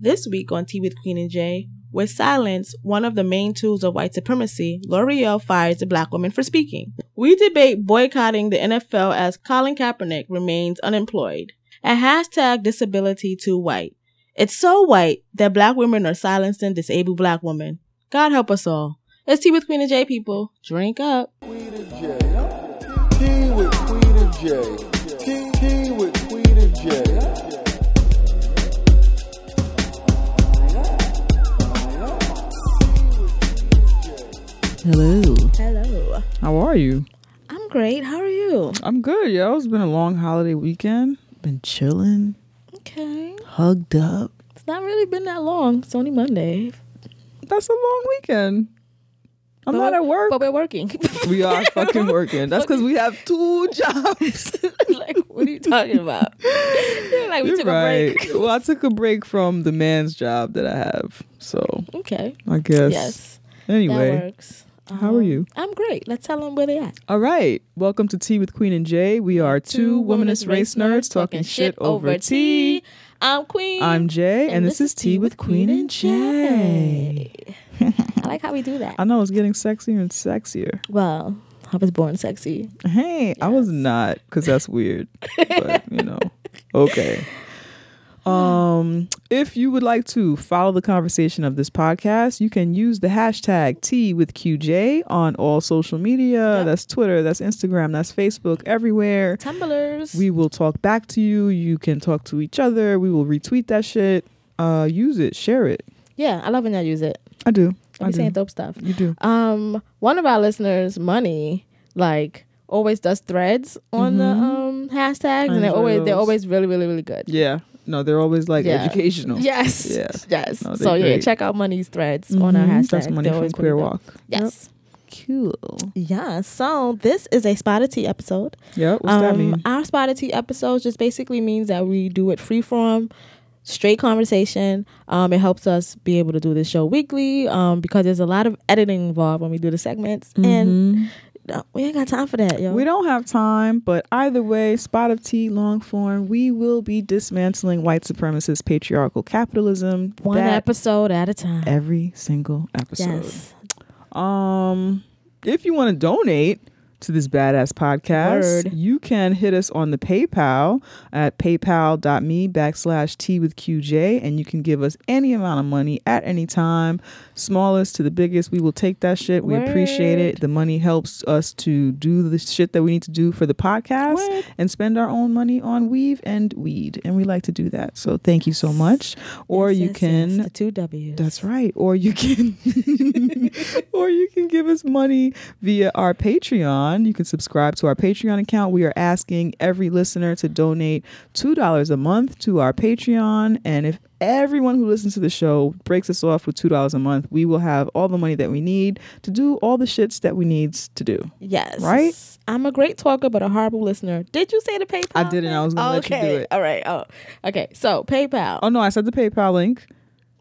This week on Tea with Queen and Jay, with silence, one of the main tools of white supremacy, L'Oreal fires a black woman for speaking. We debate boycotting the NFL as Colin Kaepernick remains unemployed. A hashtag disability too white. It's so white that black women are silencing disabled black women. God help us all. It's Tea with Queen and Jay, people. Drink up. Queen and. Tea with Queen and. Hello. Hello. How are you? I'm great. How are you? I'm good, yo. It's been a long holiday weekend. Been chilling, Okay. hugged up. It's not really been that long. It's only Monday. That's a long weekend. I'm But not at work. But we're working. we are fucking working. That's because we have two jobs. like, what are you talking about? Yeah, like we You're took right. a break. well, I took a break from the man's job that I have. So Okay. I guess. Yes. Anyway, That works. How are Um, you? I'm great. Let's tell them where they at. All right. Welcome to Tea with Queen and Jay. We are two womanist race nerds talking shit over tea. I'm Queen. I'm Jay, and, this is Tea with Queen and Jay. I like how we do that. I know it's getting sexier and sexier. well, I was born sexy. Hey, I was not because that's weird. but you know, okay. Um, if you would like to follow the conversation of this podcast, you can use the hashtag T with QJ on all social media. Yep. That's Twitter, that's Instagram, that's Facebook, everywhere. Tumblrs. We will talk back to you. You can talk to each other. We will retweet that shit. Uh, use it, share it. yeah, I love when y'all use it. I do. I'm saying dope stuff. You do. Um, one of our listeners, Money, like always does threads on the Mhm. um hashtags, I and they're enjoy always they're always really really really good. Yeah. No, they're always like Yeah. educational. Yes. Yeah. Yes. No, so yeah, check out Money's threads on our Mhm. hashtag. That's money They're from Queer. Walk. Yes. Cool. Yeah. So this is a spotted tea episode. Yep. What's that Um, mean? Our spotted tea episodes just basically means that we do it free form, straight conversation. Um, it helps us be able to do this show weekly um, because there's a lot of editing involved when we do the segments, and Uh, we ain't got time for that, yo. we don't have time, but either way, spot of tea, long form, we will be dismantling white supremacist patriarchal capitalism. One episode at a time. every single episode. Yes. Um, if you want to donate to this badass podcast, Word. you can hit us on the PayPal at paypal.me backslash T with QJ, and you can give us any amount of money at any time, smallest to the biggest. We will take that shit. We appreciate it. The money helps us to do the shit that we need to do for the podcast Word. and spend our own money on weave and weed. And we like to do that. So thank you so much. Or Yes, you yes, can yes, two W's. that's right. Or you can or you can give us money via our Patreon. You can subscribe to our Patreon account. We are asking every listener to donate $2 a month to our Patreon and if everyone who listens to the show breaks us off with $2 a month, we will have all the money that we need to do all the shits that we needs to do. Yes. Right? I'm a great talker, but a horrible listener. Did you say the PayPal? I didn't. I was gonna let you do it. All right. Oh, okay. So PayPal. Oh no, I said the PayPal link.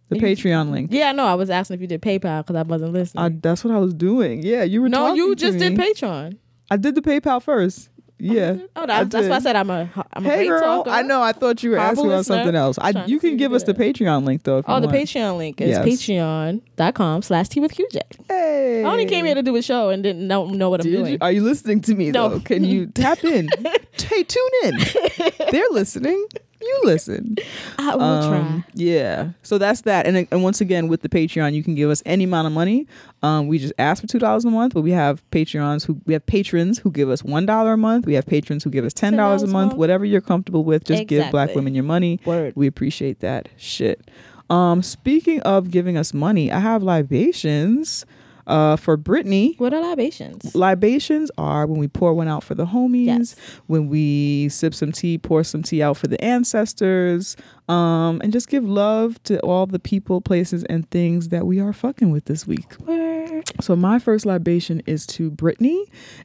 The You- Patreon link. Yeah, no, I was asking if you did PayPal because I wasn't listening. I, that's what I was doing. Yeah, you were no, you just did. Patreon. I did the PayPal first. Oh, yeah. Oh, that, that's why I said I'm a I'm a Hey great girl, talker. I know. I thought you were Horrible asking about something else. I, you can give us the. Patreon link though. Oh, the want. Patreon link is Yes. patreon.com slash T with QJ. Hey, I only came here to do a show and didn't know, know what I'm doing. you, are you listening to me No. though? Can you tap in? hey, tune in. They're listening. You listen. I will Um, try. Yeah. So that's that. And and once again, with the Patreon, you can give us any amount of money. Um, we just ask for two dollars a month, but we have Patreons who we have patrons who give us one dollar a month. We have patrons who give us ten dollars a month. Whatever you're comfortable with, just give black women your money. Word. We appreciate that shit. Um, speaking of giving us money, I have libations. Uh, for Brittany, What are libations? libations are when we pour one out for the homies, Yes. when we sip some tea, pour some tea out for the ancestors, um, and just give love to all the people, places, and things that we are fucking with this week. Word. So my first libation is to Brittany,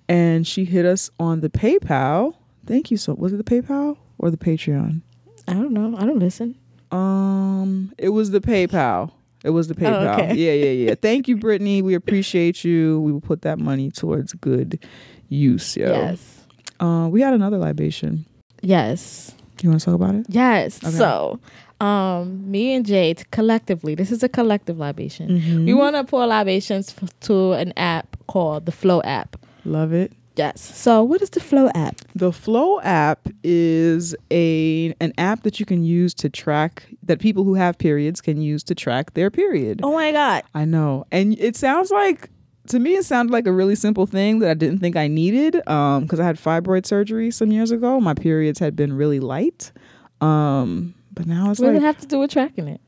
and she hit us on the PayPal. Thank you so. Was it the PayPal or the Patreon? I don't know. I don't listen. Um, it was the PayPal. It was the PayPal. okay. Yeah, yeah, yeah. Thank you, Brittany. We appreciate you. We will put that money towards good use, yo. Yes. Uh, we had another libation. Yes. You want to talk about it? Yes. Okay. So, um, me and Jade collectively, this is a collective libation. Mm-hmm. We want to pour libations f- to an app called the Flow app. Love it. Yes. So, what is the Flow app? The Flow app is a an app that you can use to track that people who have periods can use to track their period. Oh my God. I know. And it sounds like to me it sounded like a really simple thing that I didn't think I needed um because I had fibroid surgery some years ago. My periods had been really light. Um but now it's What does like it have to do with tracking it?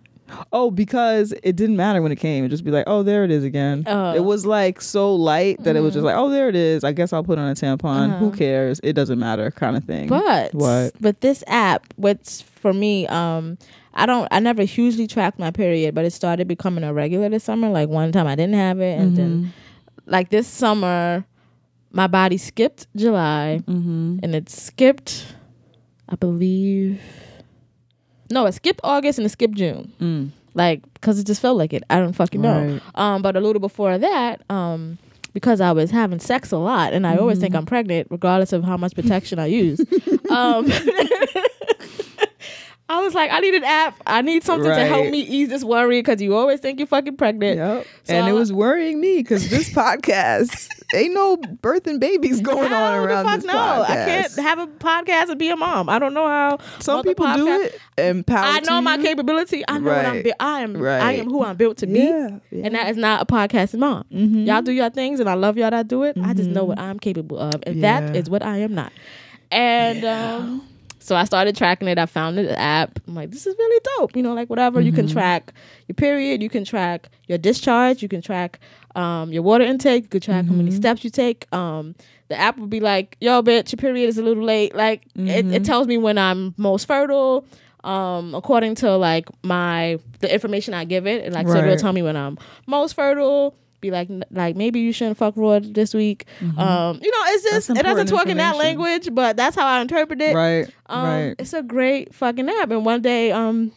Oh because it didn't matter when it came. It'd just be like, "Oh, there it is again." Oh. It was like so light that it was just like, "Oh, there it is. I guess I'll put on a tampon. Who Uh-huh. cares? It doesn't matter." kind of thing. But What? But this app, which for me, um, I don't, I never hugely tracked my period, but it started becoming a regular this summer. Like one time I didn't have it, and then like this summer, my body skipped July, Mm-hmm. and it skipped, I believe. No, it skipped August and it skipped June. Mm. Like, cause it just felt like it. I don't fucking know. Right. Um, but a little before that, um, because I was having sex a lot, and I always Mm-hmm. think I'm pregnant, regardless of how much protection I use. um, I was like, I need an app. I need something to help me ease this worry because you always think you're fucking pregnant. Yep. So and it I- was worrying me because this podcast ain't no birthing babies going How on the around fuck this no? podcast. I can't have a podcast and be a mom. I don't know how. Some people do it and power I know my capability. I know what I'm. Right. Built. I am. I am who I'm built to be. Yeah, yeah. And that is not a podcasting mom. Mhm. Y'all do your things, and I love y'all that do it. I just know what I'm capable of, and that Mm-hmm. Yeah. is what I am not. And um, so I started tracking it. I found the app. I'm like, this is really dope. You know, like whatever. You Mm-hmm. can track your period. You can track your discharge. You can track um, your water intake. You can track how many Mm-hmm. steps you take. Um, the app will be like, yo, bitch, your period is a little late. Like it, Mm-hmm. it tells me when I'm most fertile. Um, according to like my the information I give it, and like so it'll tell me when I'm most fertile. Be like, like maybe you shouldn't fuck raw this week. Um, you know, it's just Mm-hmm. It doesn't talk in that language, but that's how I interpret it. Right. Um, right. It's a great fucking app. And one day, um,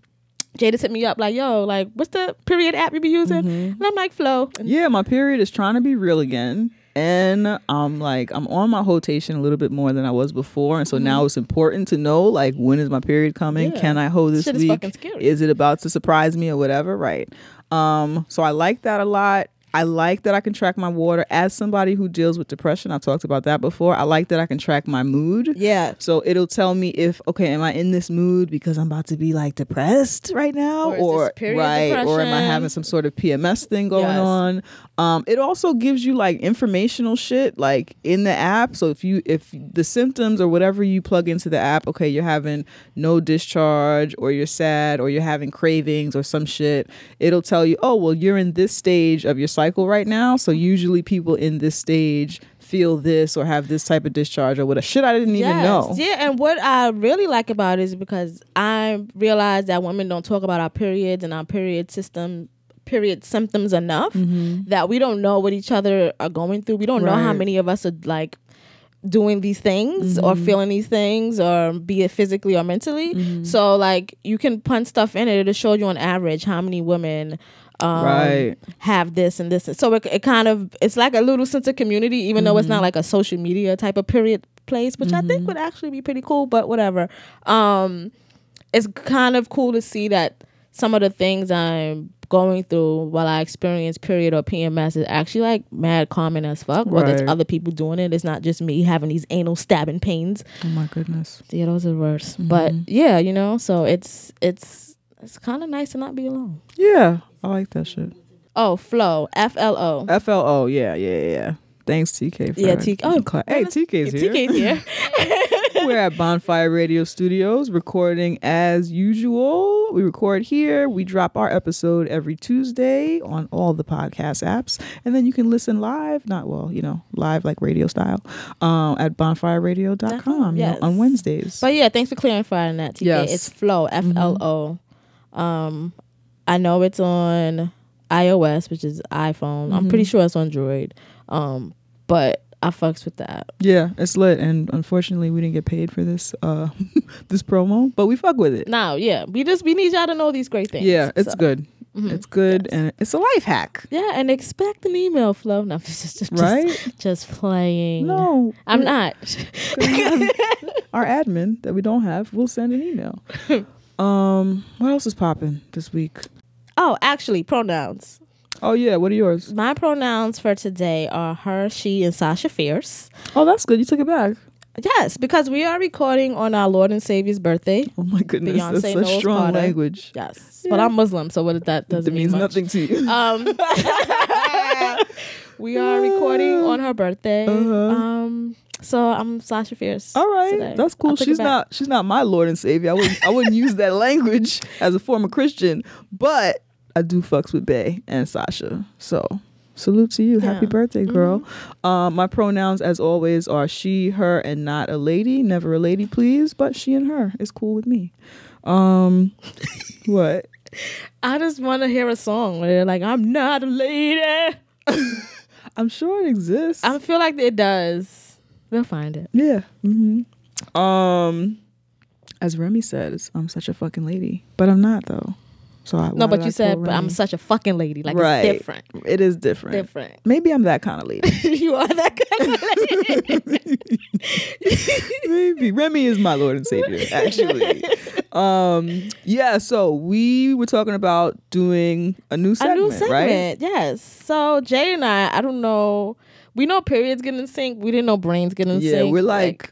Jada hit me up like, "Yo, like, what's the period app you be using?" Mm-hmm. And I'm like, "Flow." Yeah, my period is trying to be real again. And I'm like, I'm on my rotation a little bit more than I was before. And so now it's important to know, like, when is my period coming? Mm-hmm. Yeah. Can I hold this Shit is week? scary. Is it about to surprise me or whatever? Right. Um, so I like that a lot. I like that I can track my water as somebody who deals with depression. I've talked about that before. I like that I can track my mood. yeah, So it'll tell me if okay, am I in this mood because I'm about to be like depressed right now, Or is or period right, or am I having some sort of PMS thing going Yes. on? Um, it also gives you like informational shit like in the app. So if you if the symptoms or whatever you plug into the app, okay, you're having no discharge, or you're sad, or you're having cravings or some shit, it'll tell you, oh well, you're in this stage of your cycle right now. So usually people in this stage feel this or have this type of discharge or whatever. Shit, I didn't even know. Yeah, and what I really like about it is because I realize that women don't talk about our periods and our period system period symptoms enough that we don't know what each other are going through. We don't know how Mm-hmm. Many of us are like doing these things or Mm-hmm. feeling these things or be it physically or mentally. Mm-hmm. So like you can punch stuff in it, it'll show you on average how many women um, Right. have this and this. So it, it kind of it's like a little sense of community, even though Mm-hmm. it's not like a social media type of period place, which I think would actually be pretty cool. But whatever. Um, it's kind of cool to see that some of the things I'm going through while I experience period or PMS is actually like mad common as fuck. Or there's Right. other people doing it. It's not just me having these anal stabbing pains. Oh my goodness. Yeah, those are worse. But yeah, you know, so it's it's it's kind of nice to not be alone. Yeah, I like that shit. Oh, Flow, F L O. F L O. Yeah, yeah, yeah. Thanks, TK. For Yeah, TK. Oh, Cla- hey, TK's here. TK's here. We're at Bonfire Radio Studios recording as usual. We record here. We drop our episode every Tuesday on all the podcast apps. And then you can listen live, not well, you know, live like radio style, um, at bonfireradio.com you know, on Wednesdays. But yeah, thanks for clarifying that. TK. Yes. It's Flow, F L O. Um, I know it's on iOS, which is iPhone. I'm pretty sure it's on Android. Um, but I fucks with that. yeah, it's lit. And unfortunately, we didn't get paid for this uh, this promo, but we fuck with it. Now, yeah, we just we need y'all to know these great things. Yeah, it's So, good. mhm. It's good, Yes. and it's a life hack, Yeah, and expect an email flow. No, just just, just, right? just playing. no, I'm not. our admin that we don't have will send an email. Um, what else is popping this week? Oh, actually, pronouns. Oh yeah, what are yours? My pronouns for today are her, she, and Sasha Fierce. Oh, that's good. You took it back. Yes, because we are recording on our Lord and Savior's birthday. Oh my goodness, Beyonce that's Knowles such strong Carter. language. Yes, but I'm Muslim, so what that doesn't It means mean much. nothing to you. Um, we are recording on her birthday. Uh-huh. Um, so I'm Sasha Fierce. All right, today. that's cool. I took it She's not she's not my Lord and Savior. I wouldn't I wouldn't use that language as a former Christian, but I do fucks with Bey and Sasha. So salute to you. Happy Yeah. Mm-hmm. birthday, girl. Um, my pronouns, as always, are she, her, and not a lady. Never a lady, please, but she and her is cool with me. Um, what? I just want to hear a song where they're like, "I'm not a lady." I'm sure it exists. I feel like it does. We'll find it. Yeah. hmm Um, as Remy says, I'm such a fucking lady, but I'm not though. So I, No, why but you I said, but I'm such a fucking lady. Like right. it's different. It is different. Different. Maybe I'm that kind of lady. you are that kind of lady. Maybe Remy is my Lord and Savior. Actually, um, yeah. So we were talking about doing a new a segment, new segment. right? Yes. So Jay and I, I don't know. We know periods get in sync. We didn't know brains get in Yeah, sync. we're like,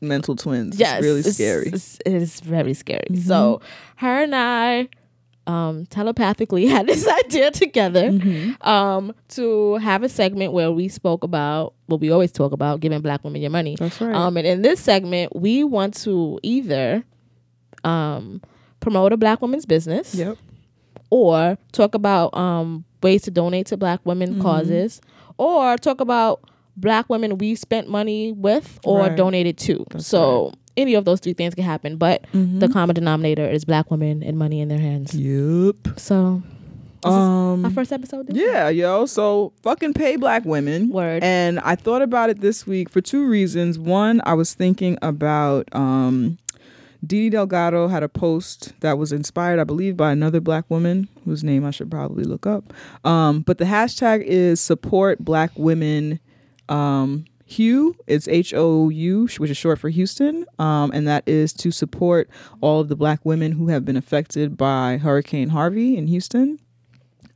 mental twins. yes, it's really it's- scary. Mm-hmm. it's- it is very scary. So her and I. Um, telepathically had this idea together Mm-hmm. um, to have a segment where we spoke about what we always talk about giving black women your money. That's right. Um, and in this segment, we want to either um, promote a black woman's business yep. or talk about um, ways to donate to black women Mm-hmm. causes or talk about black women we spent money with or Right. donated to. so any of those three things can happen, but Mm-hmm. the common denominator is black women and money in their hands. Yep. So Um. our first episode. Yeah, yo. So fucking pay black women. Word. And I thought about it this week for two reasons. One, I was thinking about um Didi Delgado had a post that was inspired, I believe, by another black woman whose name I should probably look up. Um, but the hashtag is support black women um Hugh, it's H O U, which is short for Houston, um, and that is to support all of the black women who have been affected by Hurricane Harvey in Houston.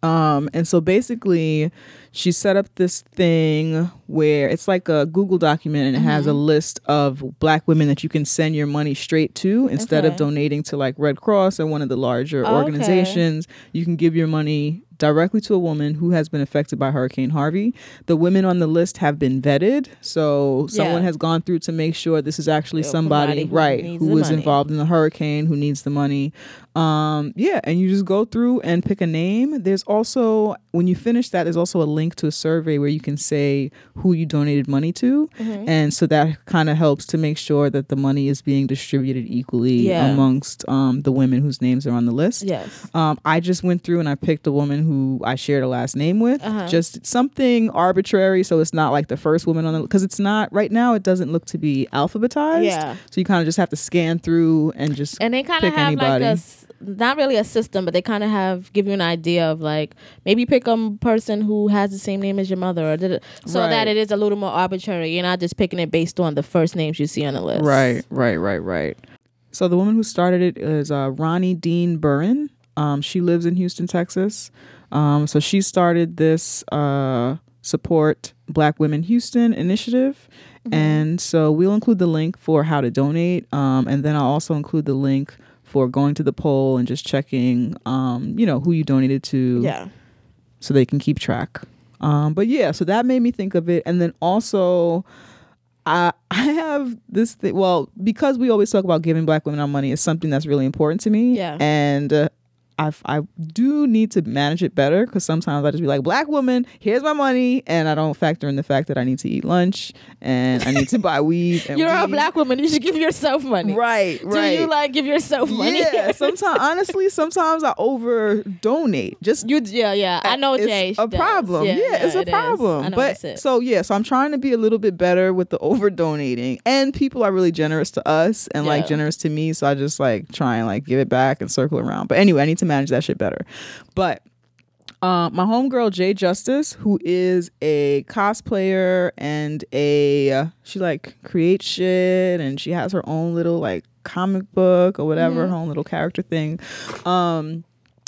Um, and so basically, she set up this thing where it's like a Google document and it has a list of black women that you can send your money straight to instead of donating to like Red Cross or one of the larger Okay. organizations. You can give your money directly to a woman who has been affected by Hurricane Harvey. The women on the list have been vetted, so someone Yeah. has gone through to make sure this is actually somebody, somebody who right who was money. involved in the hurricane who needs the money. Um, yeah, and you just go through and pick a name. There's also when you finish that, there's also a link to a survey where you can say who you donated money to, Mm-hmm. and so that kind of helps to make sure that the money is being distributed equally Yeah. amongst um, the women whose names are on the list. Yes. Um, I just went through and I picked a woman who I shared a last name with. Uh-huh. Just something arbitrary, so it's not like the first woman on the because it's not right now. It doesn't look to be alphabetized. Yeah. So you kind of just have to scan through and just and they kind of pick have anybody. like a not really a system but they kind of have give you an idea of like maybe pick a person who has the same name as your mother or did it, so Right. that it is a little more arbitrary you're not just picking it based on the first names you see on the list Right, right, right, right. So the woman who started it is uh, Ronnie Dean Burren. Um, she lives in Houston, Texas. Um, so she started this uh, support Black Women Houston initiative. And so we'll include the link for how to donate. Um, and then I'll also include the link for going to the poll and just checking, um, you know, who you donated to yeah so they can keep track. Um, but yeah, so that made me think of it, and then also, I I have this thing. Well, because we always talk about giving Black women our money is something that's really important to me. Yeah. and uh, I I do need to manage it better because sometimes I just be like, Black woman, here's my money, and I don't factor in the fact that I need to eat lunch and I need to buy weed. And you're a black woman you should give yourself money right? Right. Do you like give yourself money Yeah, sometimes honestly, sometimes I over donate. Just you yeah yeah i know it's jay a does. problem. Yeah, it's a it problem. But it. so yeah, so I'm trying to be a little bit better with the over donating, and people are really generous to us and like generous to me. So I just like try and like give it back and circle around. But anyway, I need to manage that shit better. But uh, my homegirl Jay Justice, who is a cosplayer and a uh, she like creates shit and she has her own little like comic book or whatever, Mm-hmm. her own little character thing. Um,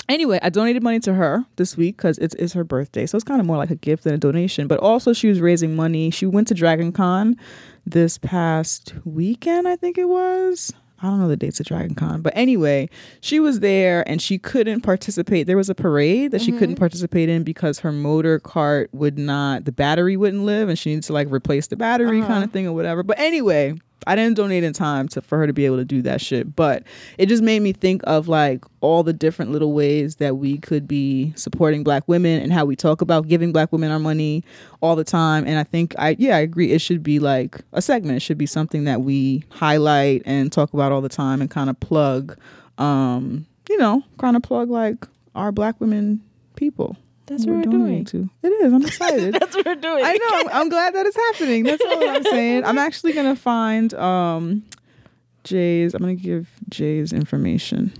anyway, I donated money to her this week because it's, it's her birthday. So it's kind of more like a gift than a donation. But also, she was raising money. She went to Dragon Con this past weekend, I think it was. I don't know the dates of Dragon Con. But anyway, she was there and she couldn't participate. There was a parade that she mm-hmm. couldn't participate in because her motor cart would not, the battery wouldn't live and she needed to like replace the battery uh-huh. kind of thing or whatever. But anyway, I didn't donate in time to for her to be able to do that shit. But it just made me think of like all the different little ways that we could be supporting black women and how we talk about giving black women our money all the time. And I think I yeah, I agree it should be like a segment. It should be something that we highlight and talk about all the time and kind of plug um, you know, kind of plug like our black women people. That's what we're donating doing. to. It is. I'm excited. That's what we're doing. I know. I'm, I'm glad that it's happening. That's all I'm saying. I'm actually gonna find um Jay's. I'm gonna give Jay's information.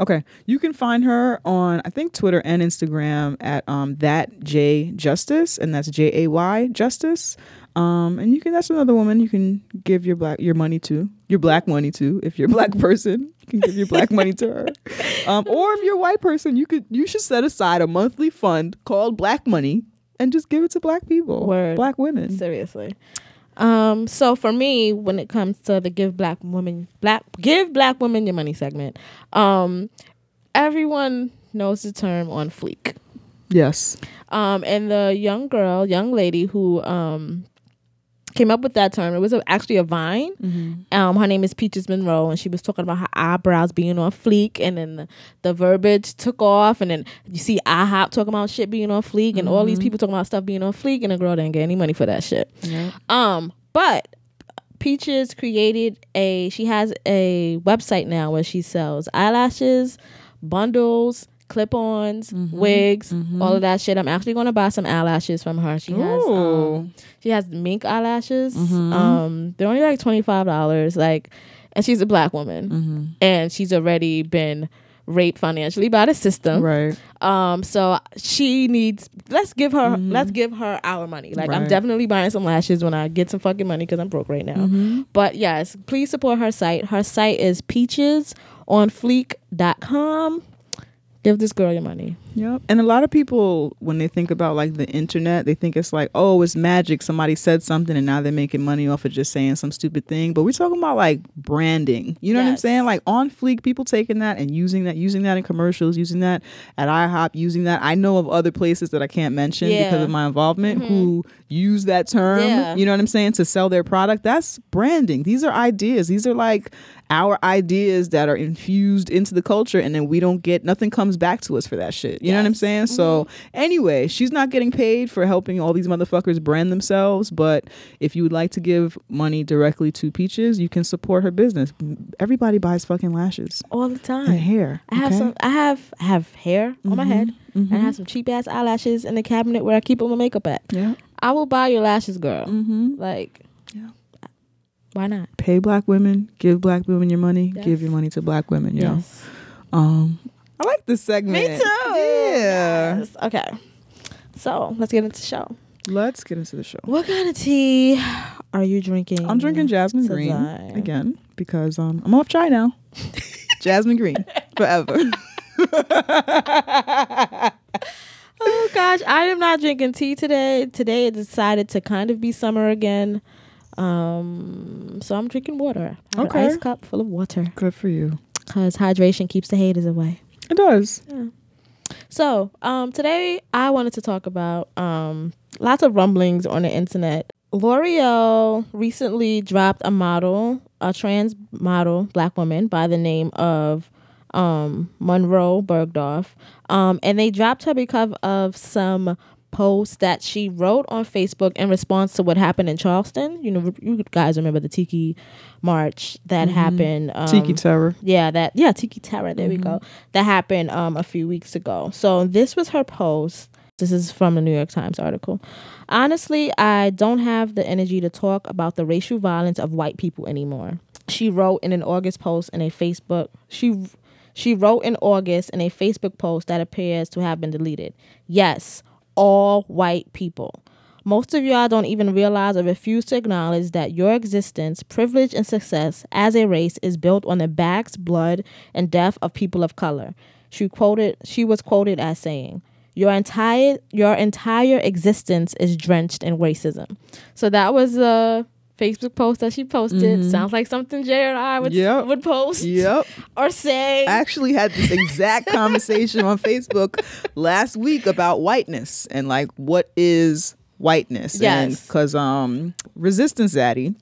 Okay, you can find her on I think Twitter and Instagram at um that J Justice, and that's J A Y Justice. Um, and you can that's another woman you can give your black your money to your black money to if you're a black person you can give your black money to her um, or if you're a white person you could you should set aside a monthly fund called black money and just give it to black people Word. black women Seriously. Um, so for me, when it comes to the give black women black give black women your money segment, um, everyone knows the term on fleek. yes Um, and the young girl, young lady who um came up with that term, it was a, actually a Vine. Um, her name is Peaches Monroee, and she was talking about her eyebrows being on fleek, and then the, the verbiage took off, and then you see IHOP talking about shit being on fleek, and all these people talking about stuff being on fleek, and the girl didn't get any money for that shit. Um, but Peaches created a she has a website now where she sells eyelashes, bundles, clip-ons, wigs, all of that shit. I'm actually going to buy some eyelashes from her. She has um, she has mink eyelashes. Um, they're only like twenty five dollars. Like, and she's a black woman, and she's already been raped financially by the system. right Um, so she needs. Let's give her. Let's give her our money. Like I'm definitely buying some lashes when I get some fucking money because I'm broke right now. But yes, please support her site. Her site is peachesonfleek.com. Give this girl your money. Yep. And a lot of people, when they think about like the internet, they think it's like, oh, it's magic. Somebody said something and now they're making money off of just saying some stupid thing. But we're talking about like branding. You know what I'm saying? Like on fleek, people taking that and using that, using that in commercials, using that at IHOP, using that. I know of other places that I can't mention Yeah. because of my involvement mm-hmm. who use that term. Yeah. You know what I'm saying? To sell their product. That's branding. These are ideas. These are like our ideas that are infused into the culture and then we don't get nothing comes back to us for that shit. You know what I'm Yes. saying? So anyway, she's not getting paid for helping all these motherfuckers brand themselves, but if you would like to give money directly to Peaches, you can support her business. Everybody buys fucking lashes All the time. and hair. I have okay? some. I have I have hair on my head, and I have some cheap ass eyelashes in the cabinet where I keep all my makeup at. Yeah. I will buy your lashes, girl. Mm-hmm. Like, Yeah. why not? Pay black women, give black women your money, Yes. give your money to black women, yo. Yes. Um I like this segment. Me too. Yeah. Yes. Okay. So let's get into the show. Let's get into the show. What kind of tea are you drinking? I'm drinking jasmine green again because um, I'm off chai now. jasmine green forever. Oh gosh, I am not drinking tea today. Today it decided to kind of be summer again. Um, so I'm drinking water. Okay. An ice cup full of water Good for you. because hydration keeps the haters away. It does. So, um, today I wanted to talk about um, lots of rumblings on the internet. L'Oreal recently dropped a model, a trans model, black woman by the name of um, Monroe Bergdorf, um, and they dropped her because of some posts that she wrote on Facebook in response to what happened in Charleston. You know, you guys remember the Tiki March that happened. Um, Tiki Terror. yeah, that yeah, Tiki Terror. There we go. That happened um a few weeks ago. So this was her post. This is from the New York Times article. Honestly, I don't have the energy to talk about the racial violence of white people anymore. She wrote in an August post in a Facebook. She she wrote in August in a Facebook post that appears to have been deleted. Yes, all white people. Most of y'all don't even realize or refuse to acknowledge that your existence, privilege, and success as a race is built on the backs, blood, and death of people of color. She quoted she was quoted as saying, Your entire your entire existence is drenched in racism. So that was a Facebook post that she posted. Sounds like something J and I would Yep. would post Yep. or say. I actually had this exact conversation on Facebook last week about whiteness and like what is whiteness. Yes. Because um, Resistance Zaddy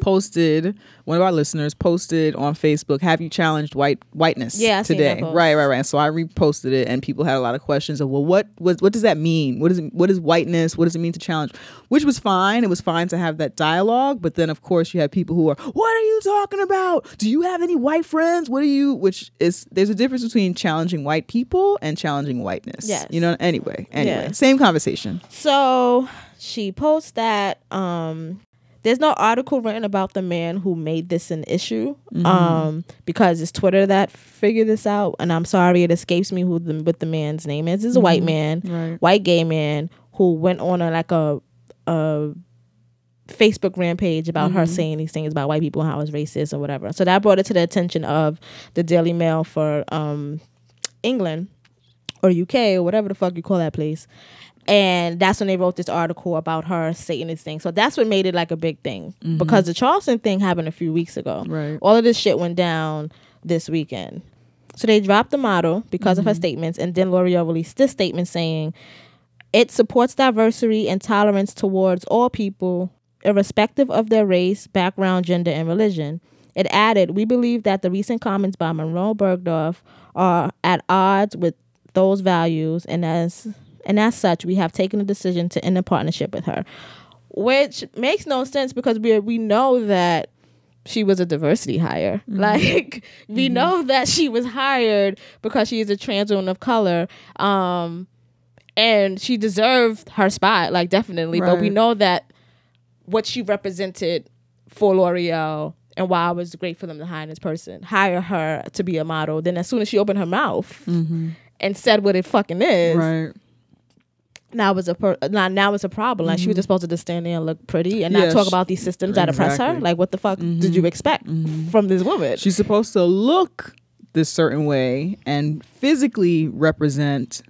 posted one of our listeners posted on Facebook, "Have you challenged white whiteness Yeah, I seen that today?" Right, right, right. So I reposted it, and people had a lot of questions of, "Well, what what what does that mean? What is it, what is whiteness? What does it mean to challenge?" Which was fine. It was fine to have that dialogue, but then of course you have people who are, "What are you talking about? Do you have any white friends? What are you?" Which is there's a difference between challenging white people and challenging whiteness. Yes. You know. Anyway, anyway, Yeah. same conversation. So she posts that um there's no article written about the man who made this an issue um because it's Twitter that figured this out and I'm sorry it escapes me who the what the man's name is. It's a white man, Right. white gay man who went on a like a a Facebook rampage about her saying these things about white people and how it's racist or whatever. So that brought it to the attention of the Daily Mail for um England or UK or whatever the fuck you call that place. And that's when they wrote this article about her saying this thing. So that's what made it like a big thing mm-hmm. because the Charleston thing happened a few weeks ago. Right. All of this shit went down this weekend. So they dropped the model because of her mm-hmm. statements, and then L'Oreal released this statement saying it supports diversity and tolerance towards all people, irrespective of their race, background, gender, and religion. It added, We believe that the recent comments by Monroe Bergdorf are at odds with those values, and as and as such, we have taken a decision to end a partnership with her. Which makes no sense because we we know that she was a diversity hire. Mm-hmm. Like we mm-hmm. know that she was hired because she is a trans woman of color. Um and she deserved her spot, like definitely. But we know that what she represented for L'Oreal and why it was great for them to hire this person, hire her to be a model. Then as soon as she opened her mouth mm-hmm. and said what it fucking is, Right. Now it's a per- now now it's a problem. Like she was mm-hmm. just supposed to just stand there and look pretty and Yeah, not talk she- about these systems that oppress her. Like what the fuck did you mm-hmm. expect mm-hmm. from this woman? She's supposed to look this certain way and physically represent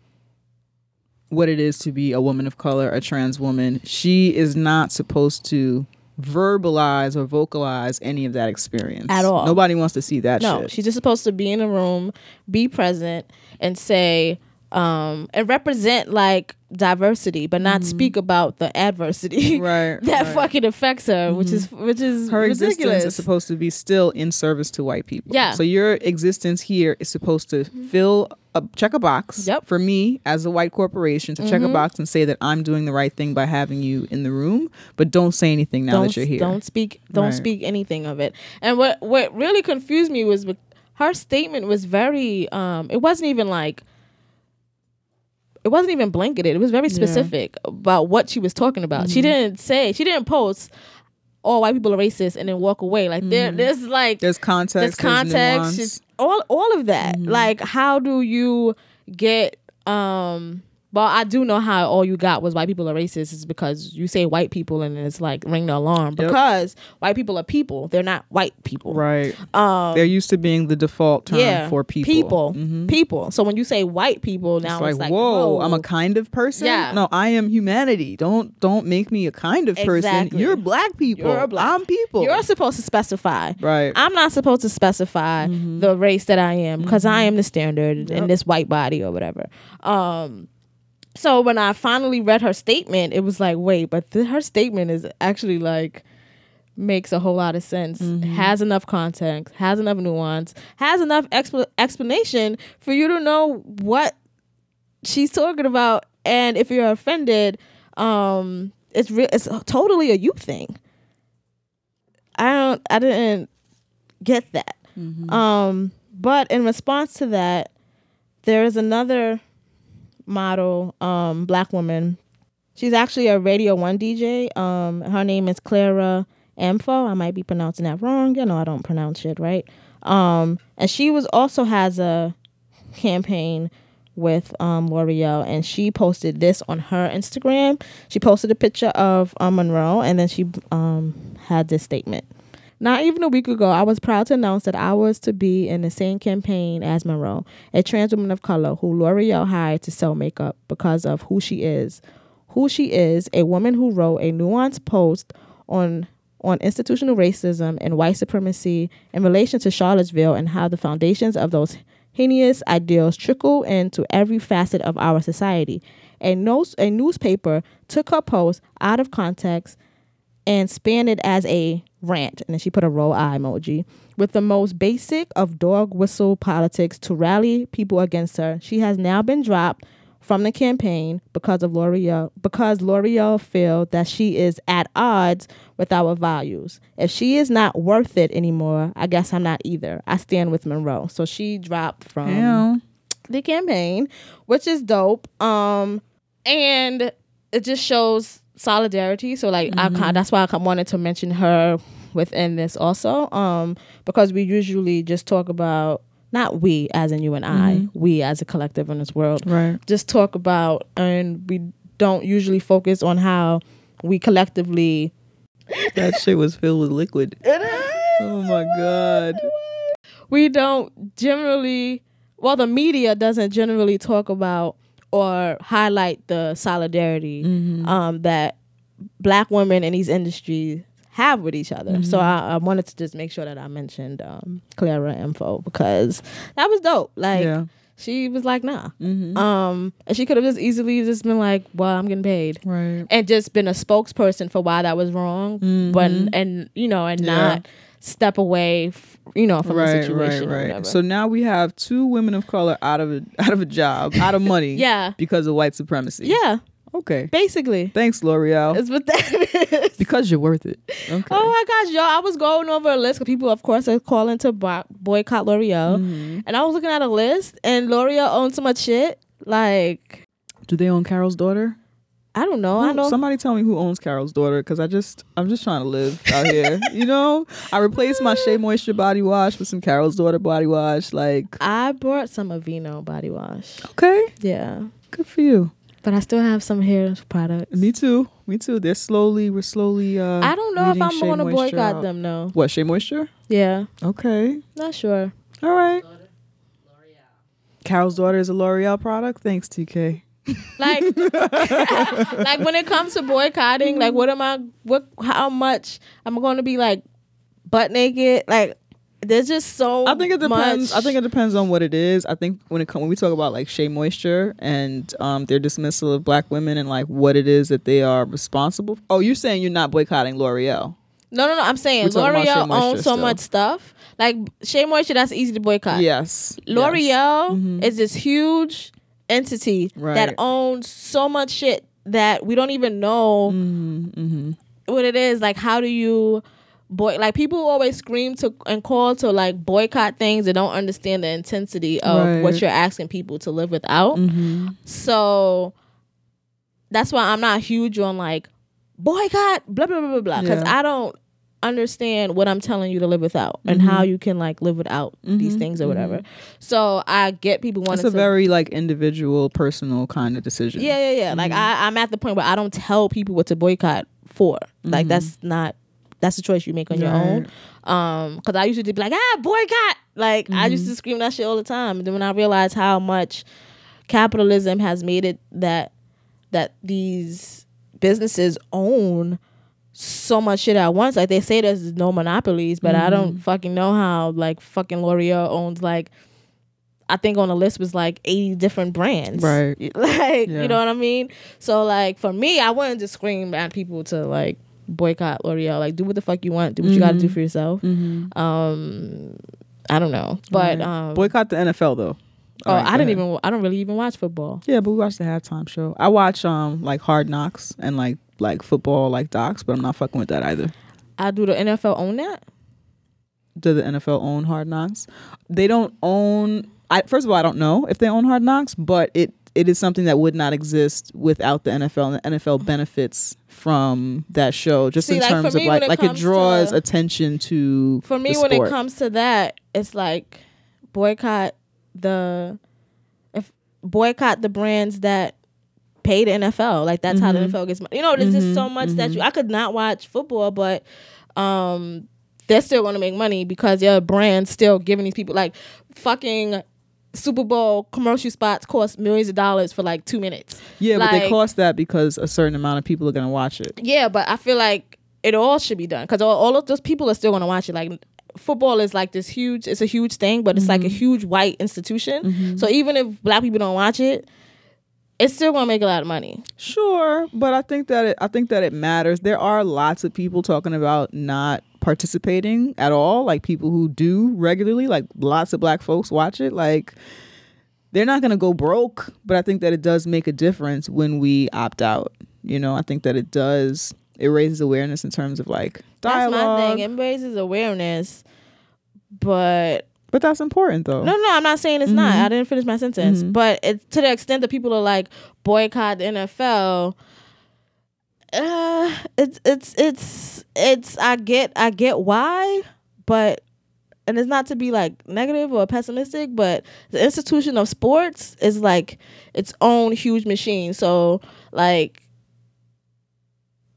what it is to be a woman of color, a trans woman. She is not supposed to verbalize or vocalize any of that experience At all. Nobody wants to see that no, shit. she's just supposed to be in a room, be present, and say um and represent like diversity, but not speak about the adversity Mm-hmm. Right, that right. Mm-hmm. fucking affects her, which is which is her ridiculous. existence is supposed to be still in service to white people. Yeah. So your existence here is supposed to fill a check a box Yep. Mm-hmm. for me as a white corporation to check a box and say that I'm doing the right thing by having you in the room, but don't say anything now don't that you're here. don't speak don't Right. speak anything of it. And what what really confused me was her statement was very um it wasn't even like it wasn't even blanketed. It was very specific about what she was talking about. Mm-hmm. She didn't say she didn't post all white people are racist and then walk away. Like there there's like Mm-hmm. There's context. there's context, all all of that. Mm-hmm. Like how do you get um well, I do know how all you got was white people are racist is because you say white people and it's like ring the alarm Yep. because white people are people. They're not white people. right. Um They're used to being the default term yeah, for people. People. Mhm. People. So when you say white people now It's it's like, like, whoa, I'm a kind of person. Yeah. No, I am humanity. Don't don't make me a kind of person. Exactly. You're black people. You're black. I'm people. You're supposed to specify. right. I'm not supposed to specify the race that I am because I am the standard in this white body or whatever. Um, so when I finally read her statement, it was like, wait, but th- her statement is actually like makes a whole lot of sense. Has enough context, has enough nuance, has enough expl- explanation for you to know what she's talking about. And if you're offended, um, it's re- it's totally a you thing. I don't. I didn't get that. Um, but in response to that, there is another model, um, black woman. She's actually a Radio One DJ. Um, her name is Clara Amfo. I might be pronouncing that wrong. You know, I don't pronounce shit right. Um, and she was also has a campaign with um, L'Oreal, and she posted this on her Instagram. She posted a picture of um, Monroe, and then she um, had this statement. Not even a week ago, I was proud to announce that I was to be in the same campaign as Monroe, a trans woman of color who L'Oreal hired to sell makeup because of who she is. Who she is, a woman who wrote a nuanced post on on institutional racism and white supremacy in relation to Charlottesville and how the foundations of those heinous ideals trickle into every facet of our society. A, nos- a newspaper took her post out of context and spanned it as a rant. And then she put a roll eye emoji. With the most basic of dog whistle politics to rally people against her, she has now been dropped from the campaign because of L'Oreal because L'Oreal feel that she is at odds with our values. If she is not worth it anymore, I guess I'm not either. I stand with Monroe. So she dropped from the campaign, which is dope. Um, and it just shows solidarity. So like, I kind that's why I wanted to mention her within this also. Um, because we usually just talk about not we as in you and I, we as a collective in this world, Right. just talk about, and we don't usually focus on how we collectively. That shit was filled with liquid. It is. Oh my god. we don't generally well the media doesn't generally talk about or highlight the solidarity um, that black women in these industries have with each other so I, I wanted to just make sure that i mentioned um, Clara Amfo because that was dope like Yeah. she was like nah um, and she could have just easily just been like well i'm getting paid Right. and just been a spokesperson for why that was wrong but and you know and Mm-hmm. Yeah. not step away f- you know from the situation right, right. So now we have two women of color out of a out of a job, out of money. Yeah. Because of white supremacy. yeah Okay. basically Thanks, L'Oreal. is what that is because you're worth it. Okay. oh my gosh y'all i was going over a list of people of course are calling to bo- boycott l'oreal Mm-hmm. and i was looking at a list and l'oreal owns so much shit like Do they own Carol's daughter? i don't know i Who- know Somebody tell me who owns Carol's daughter, because I just I'm just trying to live out here. you know, I replaced my Shea Moisture body wash with some Carol's daughter body wash. Like, i bought some Aveeno body wash okay, yeah good for you. But i still have some hair products Me too. Me too. They're slowly. We're slowly. Uh, i don't know if i'm going to boycott out. them though What Shea Moisture? yeah Okay. not sure All right. Carol's daughter is a L'Oreal product. Thanks, TK. like like when it comes to boycotting like what am i what how much am i going to be like butt naked like there's just so I think it depends. much- I think it depends on what it is. I think when it come when we talk about like Shea Moisture and um their dismissal of black women and like what it is that they are responsible. For. Oh, you're saying you're not boycotting L'Oreal? no no no i'm saying We're talking about Shea l'oreal owns so still. much stuff like shea moisture that's easy to boycott Yes. l'oreal is this huge entity that owns so much shit that we don't even know Mm-hmm, what it is like how do you boy like people always scream to and call to like boycott things they don't understand the intensity of what you're asking people to live without mm-hmm. so that's why i'm not huge on like boycott blah blah blah blah blah because Yeah. i don't understand what i'm telling you to live without and mm-hmm. how you can like live without these mm-hmm. things or whatever so i get people wanting to. It's a to very like individual, personal kind of decision. yeah, yeah, yeah. Like I, I'm at the point where I don't tell people what to boycott for. Like that's not that's a choice you make on your own. Um, because I used to be like, ah, boycott. Like I used to scream that shit all the time. And then when I realized how much capitalism has made it that that these businesses own so much shit at once. Like they say there's no monopolies, but I don't fucking know how like fucking L'Oreal owns like I think on the list was like 80 different brands. Right. Like, Yeah. you know what I mean? So like for me, I wouldn't scream at people to like boycott L'Oreal. Like do what the fuck you want. Do what you gotta do for yourself. Um I don't know. But Right. um Boycott the NFL though. oh, right, I didn't ahead. even I don't really even watch football. Yeah, but we watch the halftime show. I watch um like Hard Knocks and like like football like docs, but I'm not fucking with that either. I do the NFL own that? Do the NFL own Hard Knocks? They don't own. I first of all, I don't know if they own Hard Knocks, but it it is something that would not exist without the NFL, and the NFL benefits from that show just See, in like, terms of like it like it draws to- attention to For me when it comes to that, it's like boycott the if boycott the brands that pay the NFL. Like that's how the Mm-hmm. NFL gets money. You know, there's just so much that you I could not watch football, but um they're still want to make money because your brand's still giving these people like fucking Super Bowl commercial spots cost millions of dollars for like two minutes. Yeah, but they cost that because a certain amount of people are going to watch it. Yeah, but I feel like it all should be done because all, all of those people are still going to watch it. Like football is like this huge, it's a huge thing, but it's like a mm-hmm. huge white institution. Mm-hmm. So even if black people don't watch it, it's still going to make a lot of money. Sure, but I think that it, I think that it matters. There are lots of people talking about not participating at all, like people who do regularly, like lots of black folks watch it. Like they're not going to go broke, but I think that it does make a difference when we opt out. You know, I think that it does. It raises awareness in terms of like That's my dialogue, thing. It raises awareness, but but that's important though. no, no, I'm not saying it's not. Mm-hmm. I didn't finish my sentence, mm-hmm. but it, to the extent that people are like boycott the NFL. Uh, it's it's it's it's I get I get why, but and it's not to be like negative or pessimistic, but the institution of sports is like its own huge machine. So like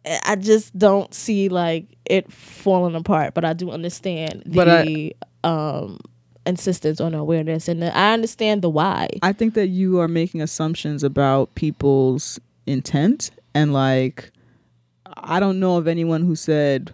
I I just don't see like it falling apart, but I do understand But I- the um insistence on awareness and I understand the why. I think that you are making assumptions about people's intent and like I don't know of anyone who said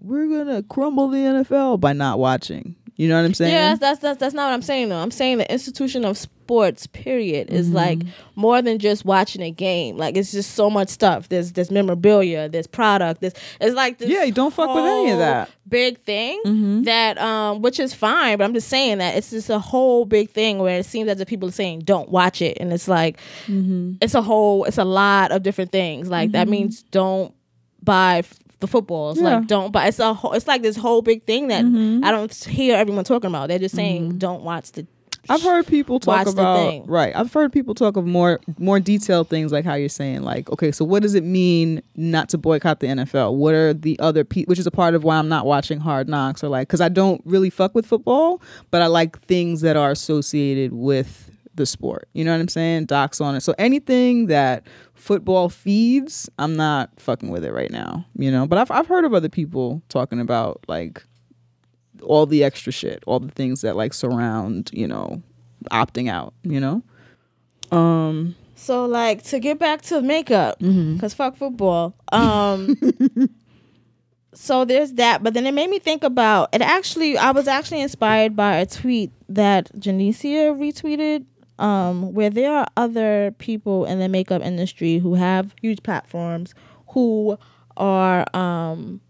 we're gonna crumble the NFL by not watching. You know what I'm saying? Yeah, that's, that's that's that's not what I'm saying though. I'm saying the institution of sports, period, is mm-hmm. like more than just watching a game. Like it's just so much stuff. There's there's memorabilia, there's product. There's it's like this Yeah, you don't fuck with any of that. big thing mm-hmm. that um which is fine. But I'm just saying that it's just a whole big thing where it seems as if people are saying don't watch it, and it's like mm-hmm. it's a whole it's a lot of different things. Like that means don't buy f- the footballs. Yeah. Like don't buy. It's a whole, it's like this whole big thing that mm-hmm. I don't hear everyone talking about. They're just saying mm-hmm. don't watch the. I've heard people talk about right. I've heard people talk of more more detailed things like how you're saying like okay, so what does it mean not to boycott the NFL? What are the other pe- which is a part of why I'm not watching Hard Knocks or like cuz I don't really fuck with football, but I like things that are associated with the sport. You know what I'm saying? Docs on it. So anything that football feeds, I'm not fucking with it right now, you know? But I've I've heard of other people talking about like all the extra shit, all the things that like surround, you know, opting out, you know? Um So like to get back to makeup, because fuck football. Um. so there's that, but then it made me think about it. Actually, I was actually inspired by a tweet that Janicia retweeted. Um, where there are other people in the makeup industry who have huge platforms who are um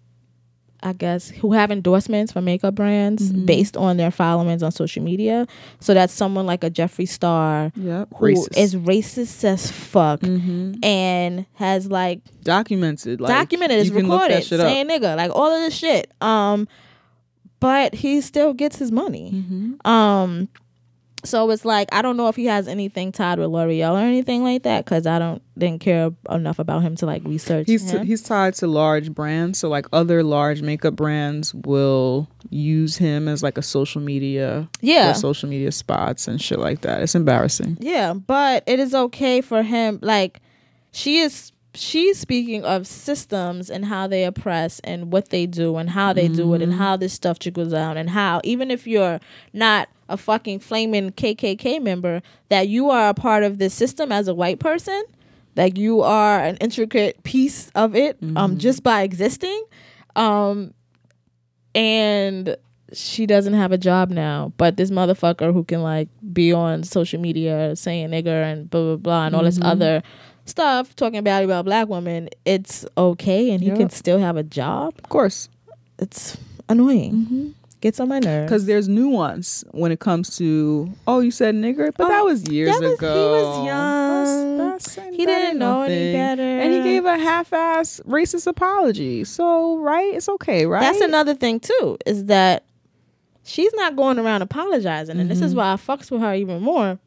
I guess who have endorsements for makeup brands based on their followings on social media. So that's someone like a Jeffree Star Yep. who is racist as fuck Mm-hmm. and has like documented like documented, is you can look that recorded, shit up. saying nigga, like all of this shit. Um, but he still gets his money. Mm-hmm. Um, so it's like I don't know if he has anything tied with L'Oreal or anything like that because I don't didn't care enough about him to like research. He's him. he's tied to large brands, so like other large makeup brands will use him as like a social media, Yeah. social media spots and shit like that. It's embarrassing. Yeah, but it is okay for him. Like, she is. She's speaking of systems and how they oppress and what they do and how they do it and how this stuff trickles down and how even if you're not a fucking flaming KKK member, that you are a part of this system as a white person, like you are an intricate piece of it, um, just by existing, um, and she doesn't have a job now, but this motherfucker who can like be on social media saying nigger and blah blah blah and all this other stuff talking bad about black women, it's okay and he can still have a job. Of course, It's annoying. Gets on my nerves. because there's nuance when it comes to oh you said nigger, but that Oh, was years that was- he was young. That's- that's- He that didn't know any better. and he gave a half-ass racist apology. So right, it's okay, right? That's another thing too, is that she's not going around apologizing, and this Mm-hmm. is why I fucks with her even more.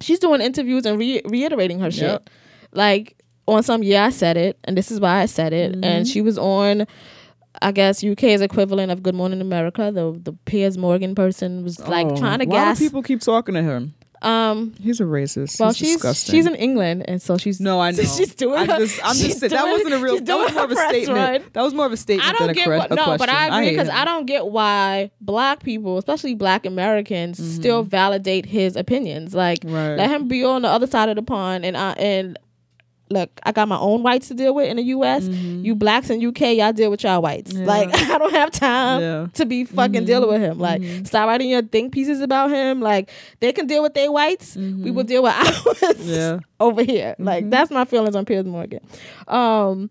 She's doing interviews and re- reiterating her shit, Yep. like on some yeah I said it, and this is why I said it, Mm-hmm. and she was on. I guess UK's equivalent of Good Morning America. The the Piers Morgan person was like Oh, trying to why gas. do people keep talking to him? Um, He's a racist. well, He's she's disgusting. she's in England, and so she's No, I know. she's doing. I'm her- just, I'm just saying, that wasn't a real. That was more of a statement. run. That was more of a statement I don't a, get que- what, no, question. but I agree because him. I don't get why black people, especially black Americans, Mm-hmm. still validate his opinions. Like, Right. let him be on the other side of the pond, and I and look, I got my own whites to deal with in the U.S. You blacks in UK, y'all deal with y'all whites. Mm-hmm. Yeah. Like, I don't have time Yeah. Mm-hmm. to be fucking dealing with him. Like, stop writing your think pieces about him. Like, they can deal with their whites. We will deal with ours Mm-hmm. Yeah. over here. Like, that's my feelings on Piers Morgan. Um,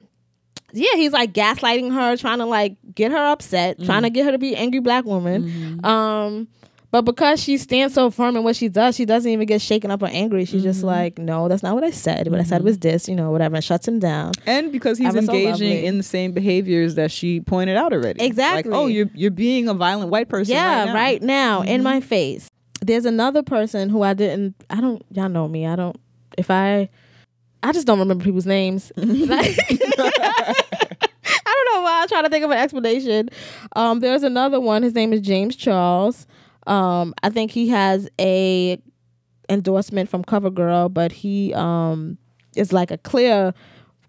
yeah, he's like gaslighting her, trying to like get her upset, trying to get her to be angry black woman. Um, but because she stands so firm in what she does, she doesn't even get shaken up or angry. She's just like, no, that's not what I said. What I said was this, you know, whatever, and shuts him down. And because he's so engaging lovely. in the same behaviors that she pointed out already. Exactly. Like, oh, you're you're being a violent white person. yeah, right now. Mm-hmm. in my face. There's another person who I didn't. I don't. Y'all know me. I don't. If I, I just don't remember people's names. Like- I don't know why. I try to think of an explanation. Um, there's another one. His name is James Charles. Um, I think he has a endorsement from CoverGirl, but he um is like a clear,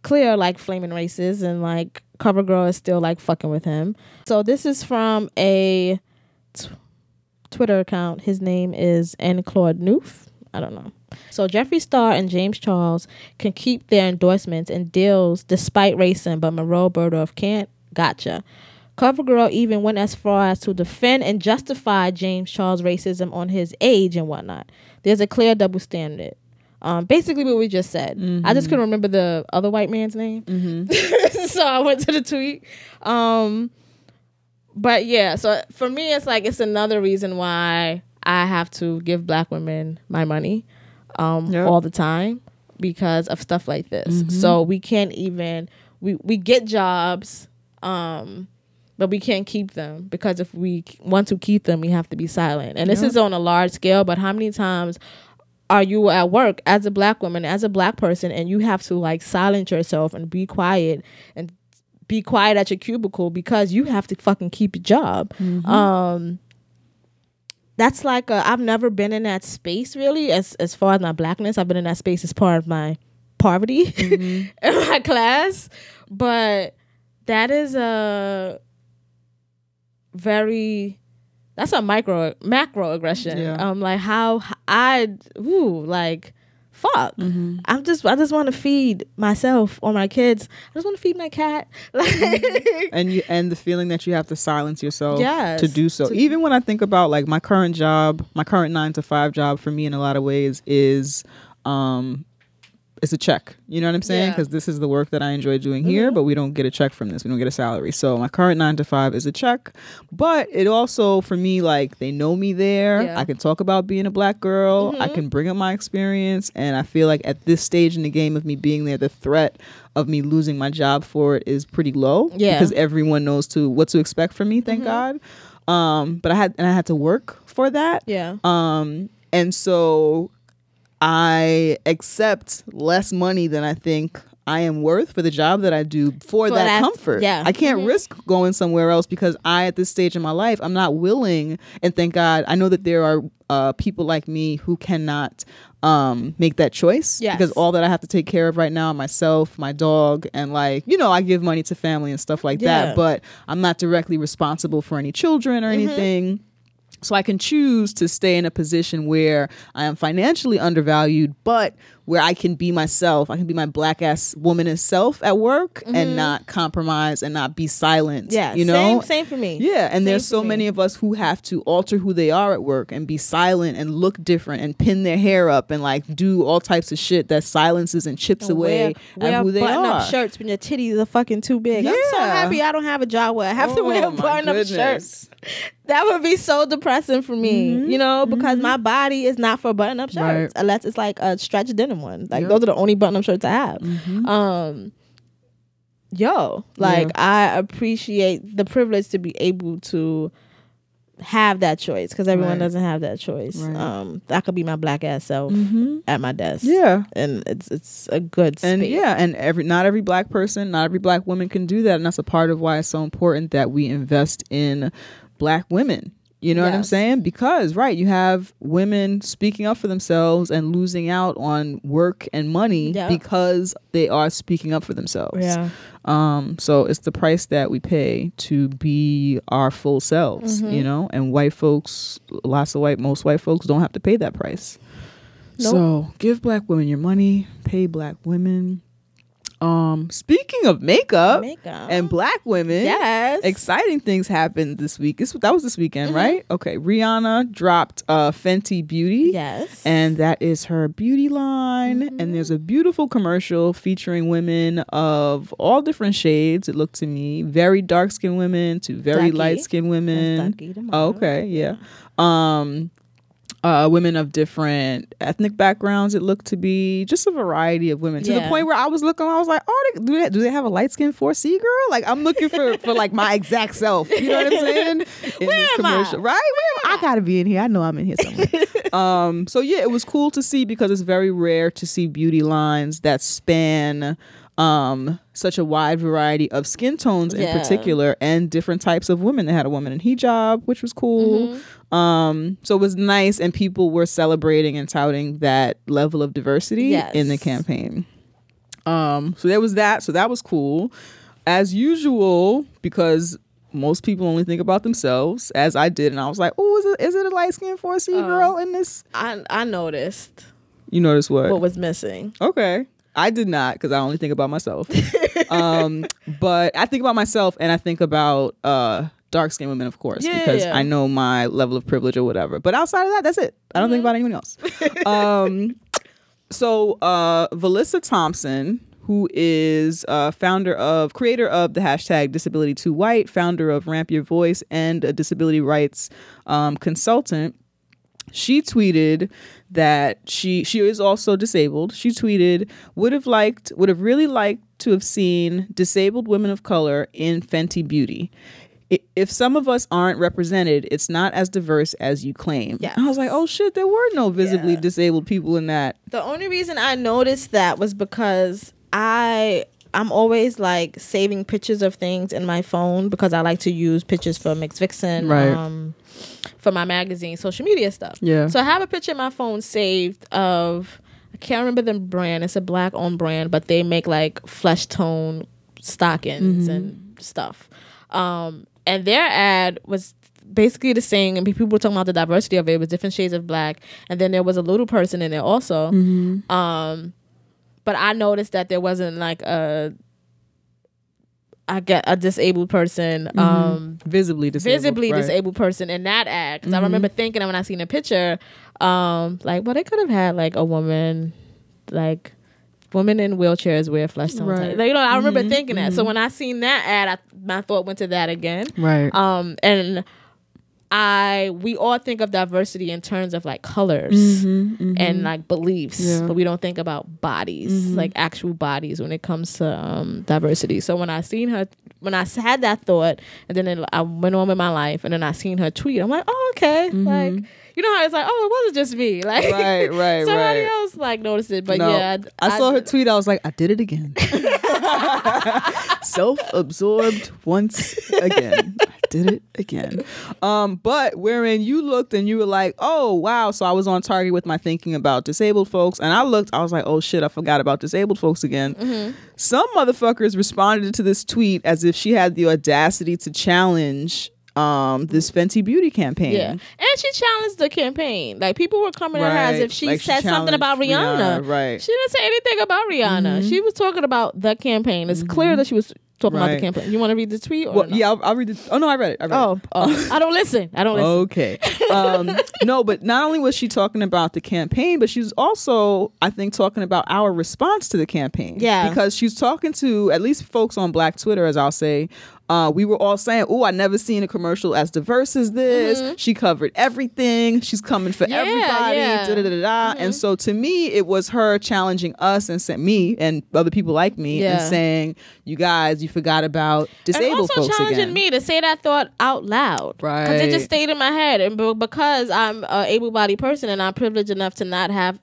clear like flaming racist, and like CoverGirl is still like fucking with him. So this is from a t- Twitter account. His name is N Claude Noof. I don't know. So Jeffree Star and James Charles can keep their endorsements and deals despite racing, but Munroe Bergdorf can't. Gotcha. CoverGirl even went as far as to defend and justify James Charles' racism on his age and whatnot. There's a clear double standard. Um, basically, what we just said. I just couldn't remember the other white man's name, so I went to the tweet. Um, but yeah, so for me, it's like it's another reason why I have to give black women my money um, Yep. all the time because of stuff like this. So we can't even we we get jobs, um, but we can't keep them because if we want to keep them, we have to be silent. And this is on a large scale. But how many times? Are you at work as a black woman, as a black person, and you have to like silence yourself and be quiet and be quiet at your cubicle because you have to fucking keep your job. Um that's like i I've never been in that space really as as far as my blackness. I've been in that space as part of my poverty in my class, but that is a very that's a micro macro aggression. Yeah. Um like how I ooh like fuck. I'm just I just want to feed myself or my kids. I just want to feed my cat. Like and you and the feeling that you have to silence yourself Yes. to do so. Even when I think about like my current job, my current nine to five job for me in a lot of ways is um it's a check. You know what I'm saying? Yeah. Mm-hmm. Because this is the work that I enjoy doing here, but we don't get a check from this. We don't get a salary. So my current nine to five is a check. But it also for me, like they know me there. Yeah. I can talk about being a black girl. I Mhm. can bring up my experience. And I feel like at this stage in the game of me being there, the threat of me losing my job for it is pretty low. Yeah. Because everyone knows to what to expect from me, thank God. Um, but I had and I had to work for that. yeah. Um, and so I accept less money than I think I am worth for the job that I do for, For that, that- comfort. yeah. I can't Mhm. risk going somewhere else because I, at this stage in my life, I'm not willing. And thank God, I know that there are uh, people like me who cannot um, make that choice Yes. because all that I have to take care of right now, myself, my dog, and like you know, I give money to family and stuff like Yeah. that. But I'm not directly responsible for any children or Mm-hmm. anything. So I can choose to stay in a position where I am financially undervalued, but where I can be myself. I can be my black ass woman as self at work and not compromise and not be silent. Mm-hmm. Yeah. You know? Same same for me. Yeah, and there's so many of us who have to alter who they are at work and be silent and look different and pin their hair up and like do all types of shit that silences and chips away wear, at who they button are. up shirts when your titties are fucking too big. I'm so happy I don't have a job where I have to wear Oh, button up shirts. That would be so depressing for me, Mm-hmm. you know, because my body is not for button up shirts Right. unless it's like a stretch denim one. Like Yep. Mm-hmm. those are the only button up shirts I have. Um, yo, like I appreciate the privilege to be able to have that choice because everyone Right. doesn't have that choice. Right. Um, that could be my black ass self at my desk. Yeah. and it's it's a good space. and yeah and every not every black person not every black woman can do that and that's a part of why it's so important that we invest in black women You know what I'm saying? Because right, you have women speaking up for themselves and losing out on work and money Yeah. because they are speaking up for themselves. Yeah. Um, so it's the price that we pay to be our full selves, Mm-hmm. you know. And white folks, lots of white, most white folks don't have to pay that price. Nope. So give black women your money, pay black women. Um, speaking of makeup, Makeup. and black women, Yes. exciting things happened this week. This that was this weekend, Mm-hmm. right? Okay, Rihanna dropped uh, Fenty Beauty. Yes. And that is her beauty line. Mm-hmm. And there's a beautiful commercial featuring women of all different shades, it looked to me. Very dark skinned women to very light skinned women. That's Ducky tomorrow. Oh, okay, yeah. Um uh, women of different ethnic backgrounds. It looked to be just a variety of women to the point where I was looking. I was like, "Oh, they, do they do they have a light skinned 4C girl?" Like I'm looking for for like my exact self. You know what I'm saying? In Where am I? commercial, right? Where am I? I gotta be in here. I know I'm in here somewhere. um. So yeah, it was cool to see because it's very rare to see beauty lines that span um such a wide variety of skin tones in Yeah. particular and different types of women they had a woman in hijab which was cool Mm-hmm. um so it was nice and people were celebrating and touting that level of diversity Yes. in the campaign um so there was that so that was cool as usual because most people only think about themselves as i did and i was like oh is it, is it a light-skinned 4c Oh. girl in this I I noticed you noticed what what was missing. Okay. I did not because I only think about myself. um, but I think about myself and I think about uh, dark skinned women, of course, Yeah, because yeah. Mm-hmm. I know my level of privilege or whatever. But outside of that, that's it. I don't think about anyone else. um, so, uh, Vilissa Thompson, who is uh, founder of, creator of the hashtag Disability Too White, founder of Ramp Your Voice, and a disability rights um, consultant, she tweeted that she she is also disabled. She tweeted would have liked would have really liked to have seen disabled women of color in Fenty Beauty. If some of us aren't represented, it's not as diverse as you claim. Yes. I was like, oh shit, there were no visibly Yeah. disabled people in that. The only reason I noticed that was because I I'm always like saving pictures of things in my phone because I like to use pictures for Mix Vixen, Right. um, for my magazine, social media stuff. Yeah. So I have a picture in my phone saved of I can't remember the brand. It's a black owned brand, but they make like flesh tone stockings and stuff. Um, and their ad was basically the same, and people were talking about the diversity of it. It was different shades of black, and then there was a little person in there also. Um, but I noticed that there wasn't like a I get a disabled person, um, Visibly disabled. visibly right. disabled person in that ad. Because I remember thinking when I seen a picture, um, like, well, they could have had like a woman, like women in wheelchairs wear flesh tone. Right. Like, you know, I remember thinking that. So when I seen that ad, I, my thought went to that again. Right. Um, and I we all think of diversity in terms of like colors and like beliefs, Mm-hmm, Yeah. Mm-hmm. but we don't think about bodies, like actual bodies when it comes to um, diversity. So when I seen her, when I had that thought, and then it, I went on with my life, and then I seen her tweet, I'm like, oh okay, like you know how it's like, oh, it wasn't just me, like Mm-hmm. Right, right, somebody right. else like noticed it, but No, yeah, I, saw her tweet. I was like, I did it again. Self-absorbed once again. I did it again. Um, but wherein you looked and you were like, oh wow. So I was on target with my thinking about disabled folks, and I looked. I was like, oh shit, I forgot about disabled folks again. Mm-hmm. Some motherfuckers responded to this tweet as if she had the audacity to challenge um this Fenty Beauty campaign. Yeah, and she challenged the campaign. Like people were coming at her as if she Like she said something about Rihanna. Rihanna, right. She didn't say anything about Rihanna. She was talking about the campaign. It's clear that she was talking about the campaign. You want to read the tweet? Or Well, no? yeah, I'll, I'll read it. Oh no, I read it. I read it. Oh, oh. I don't listen. I don't listen. Okay. Um, no, but not only was she talking about the campaign, but she's also, I think, talking about our response to the campaign. Yeah. Because she's talking to at least folks on Black Twitter, as I'll say. Uh, we were all saying, "Oh, I never seen a commercial as diverse as this." She covered everything. She's coming for Mm-hmm. Yeah, everybody. yeah. Mm-hmm. Da, da, da, da. And so, to me, it was her challenging us and sent me and other people like me Yeah. and saying, "You guys, you forgot about disabled and disabled also folks challenging again." me to say that thought out loud. right? Because it just stayed in my head. And because I'm a able bodied person and I'm privileged enough to not have,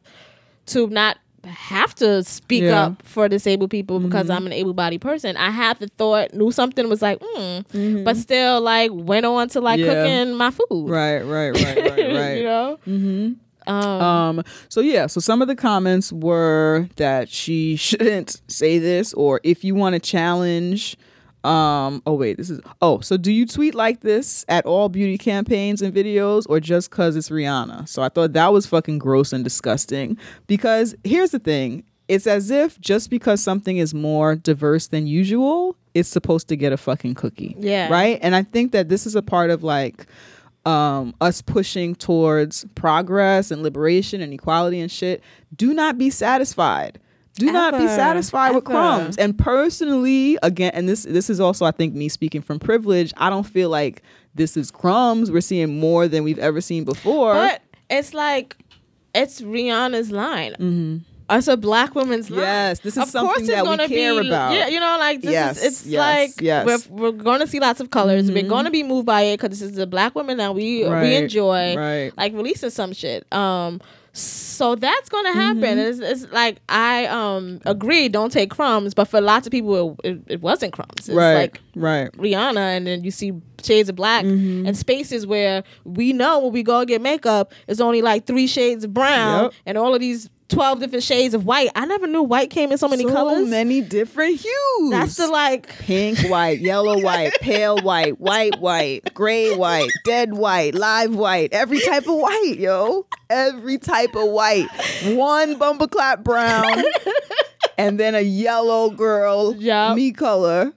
to not have to speak Yeah. up for disabled people because I'm an able-bodied person. I had the thought, knew something was like, mm, but still like went on to like Yeah. cooking my food. Right, right, right, right, right. you know. Mm-hmm. Um, Um, so yeah, so some of the comments were that she shouldn't say this, or if you want to challenge. Um, oh wait, this is oh, so do you tweet like this at all beauty campaigns and videos or just cause it's Rihanna? So I thought that was fucking gross and disgusting. Because here's the thing. It's as if just because something is more diverse than usual, it's supposed to get a fucking cookie. Yeah. Right? And I think that this is a part of like um us pushing towards progress and liberation and equality and shit do not be satisfied do not be Ever. satisfied with crumbs and personally again and this this is also i think me speaking from privilege i don't feel like this is crumbs we're seeing more than we've ever seen before but it's like it's Rihanna's line. It's a black woman's line. Mm-hmm. Yes, this is of something that we care be, about. Yeah, you know, like this Yes, is it's yes, like yes. Mm-hmm. we're we're going to see lots of colors. We're going to be moved by it because this is a black woman that we we enjoy. right. Like releasing some shit. Um, so that's going to Mm-hmm. happen. It's, it's like I um agree. Don't take crumbs, but for lots of people, it, it, it wasn't crumbs. It's right like right Rihanna, and then you see shades of black Mm-hmm. and spaces where we know when we go get makeup, it's only like three shades of brown Yep. and all of these twelve different shades of white. I never knew white came in so many so colors. So many different hues That's the like. pink white, yellow white, pale white, white white, gray white, dead white, live white, every type of white, yo. Every type of white. One bumper clap brown and then a yellow girl, Yup. me color,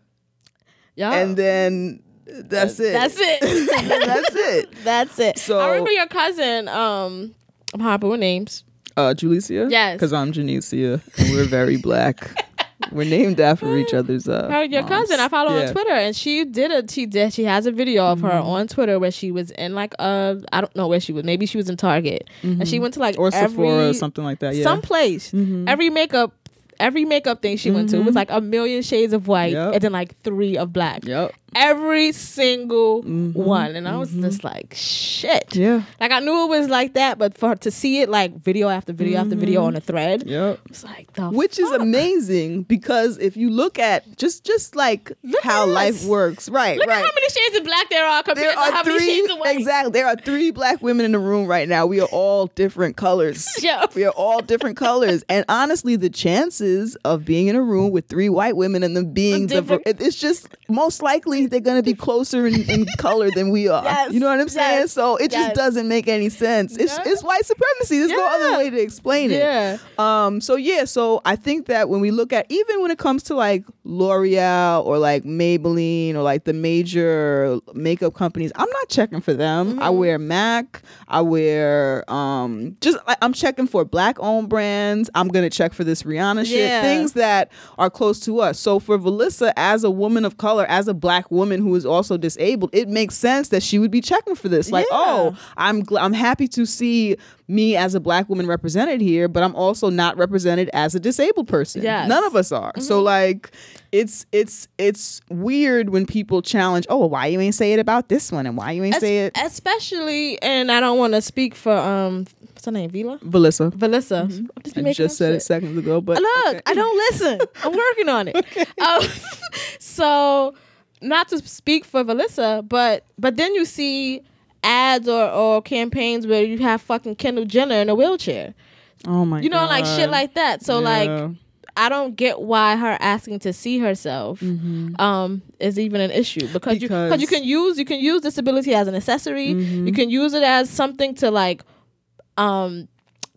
Yeah, and then that's it. that's it. that's it. that's it. So- I remember your cousin. Um, I'm horrible with names. Uh Julicia? Yes. Because I'm Janicia and we're very black. we're named after each other's uh Her, your moms. cousin, I follow Yeah. on Twitter, and she did a she did she has a video of her Mm-hmm. on Twitter where she was in like a I don't know where she was. Maybe she was in Target, and she went to like Mm-hmm. Or every, Sephora or something like that. Yeah. Mm-hmm. some place. Every makeup, every makeup thing she went to was like a million shades of white Yep. and then like three of black. Yep. Every single one, and I was just like, shit. Mm-hmm. Yeah. Like I knew it was like that, but for to see it like video after video after video on a thread, Yep. it's like the which is amazing because if you look at just just like Look how life works right Look right at how many shades of black there are compared there to how are many shades of white. exactly there are three black women in the room right now we are all different colors Yeah. we are all different colors and honestly the chances of being in a room with three white women and them being the, different—it's just most likely they're going to be closer in, in color than we are Yes, you know what i'm saying yes, so it just doesn't make any sense it's, it's white supremacy there's no other way to explain it Yeah. um, so yeah, so I think that when we look at even when it comes to like L'Oreal or like Maybelline or like the major makeup companies, I'm not checking for them. I wear MAC. I wear um just I'm checking for black owned brands. I'm gonna check for this Rihanna shit. Yeah. Things that are close to us. So for Vilissa, as a woman of color, as a black woman who is also disabled, it makes sense that she would be checking for this. Like, Yeah. oh, I'm gl- I'm happy to see me as a black woman represented here, but I'm also not represented as a disabled person. Yes. None of us are. So like it's it's it's weird when people challenge, oh, why you ain't say it about this one and why you ain't say it especially, and I don't want to speak for um, what's her name, Vila, Vilissa. Vilissa. Mm-hmm. I just said shit. it seconds ago, but Look, okay. I don't listen. I'm working on it. Um, so, not to speak for Vilissa, but but then you see ads or, or campaigns where you have fucking Kendall Jenner in a wheelchair. oh my god. You know, like shit like that. So Yeah. like I don't get why her asking to see herself um is even an issue because, you Mm-hmm. Because- because you can use you can use disability as an accessory. Mm-hmm. You can use it as something to like um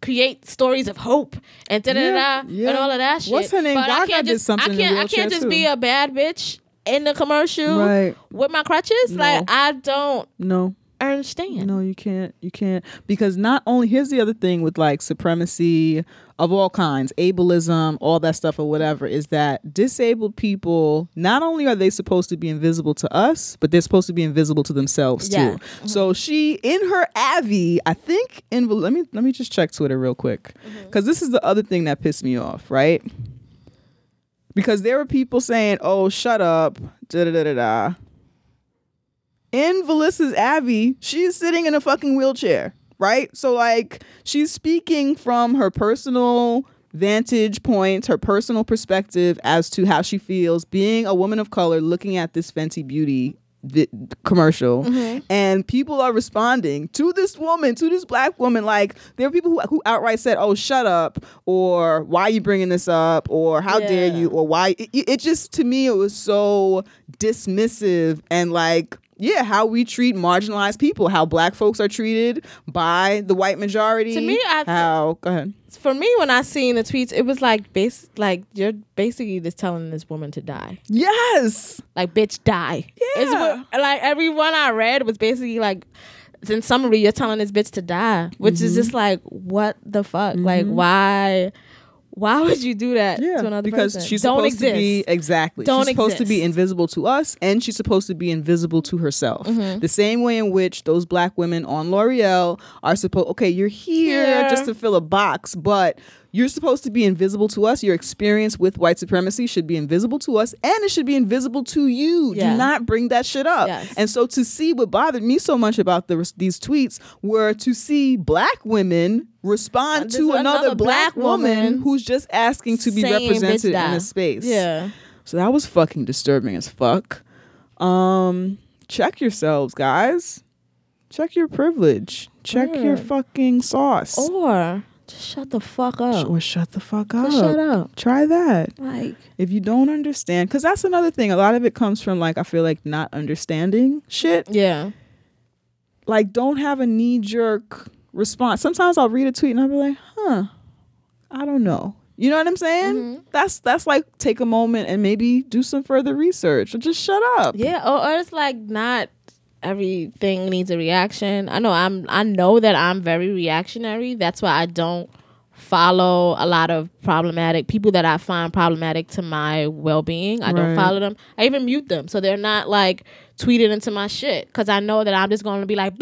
create stories of hope and da da da and all of that shit. What's her name? But I Gaga can't did just, something I can't I can't just too. be a bad bitch in the commercial Right. with my crutches. No. Like I don't No. I understand. No, you can't. You can't because not only here's the other thing with like supremacy of all kinds, ableism, all that stuff or whatever is that disabled people not only are they supposed to be invisible to us, but they're supposed to be invisible to themselves Yeah. too. Mm-hmm. So she in her Avi, I think in let me let me just check Twitter real quick mm-hmm. because this is the other thing that pissed me off, right? Because there were people saying, "Oh, shut up," da da da da da in Vilissa's Abby, she's sitting in a fucking wheelchair, right? So like she's speaking from her personal vantage point, her personal perspective as to how she feels being a woman of color looking at this Fenty Beauty vi- commercial mm-hmm. and people are responding to this woman to this black woman. Like there are people who, who outright said oh shut up or why are you bringing this up? or how dare you? or why? It, it just to me it was so dismissive and like yeah how we treat marginalized people how black folks are treated by the white majority To me, I- how go ahead For me, when I seen the tweets, it was like base like you're basically just telling this woman to die. yes Like, bitch, die. It's Yeah. what, like everyone I read was basically like, in summary, you're telling this bitch to die, which Mm-hmm. is just like, what the fuck? Like, why? Why would you do that Yeah, to another because person? she's Don't supposed exist. to be exactly. Don't she's supposed to be invisible to us, and she's supposed to be invisible to herself. Mm-hmm. The same way in which those black women on L'Oreal are supposed. Okay, you're here Yeah. just to fill a box, but you're supposed to be invisible to us. Your experience with white supremacy should be invisible to us, and it should be invisible to you. Yeah. Do not bring that shit up. Yes. And so to see what bothered me so much about the, these tweets were to see black women respond to another, another black, woman woman who's just asking to be represented in a space. Yeah. So that was fucking disturbing as fuck. Um, check yourselves, guys. Check your privilege. Check your fucking sauce. Or just shut the fuck up. Or shut the fuck up. Just shut up. Try that. Like, If you don't understand, because that's another thing. A lot of it comes from like I feel like not understanding shit. yeah. Like don't have a knee jerk response. Sometimes I'll read a tweet and I'll be like, huh, I don't know. You know what I'm saying? Mm-hmm. That's that's like take a moment and maybe do some further research or just shut up. Yeah, or, or it's like not everything needs a reaction. I know I'm I know that I'm very reactionary. That's why I don't follow a lot of problematic people that I find problematic to my well-being. I don't follow them. I even mute them so they're not like tweeted into my shit cuz I know that I'm just going to be like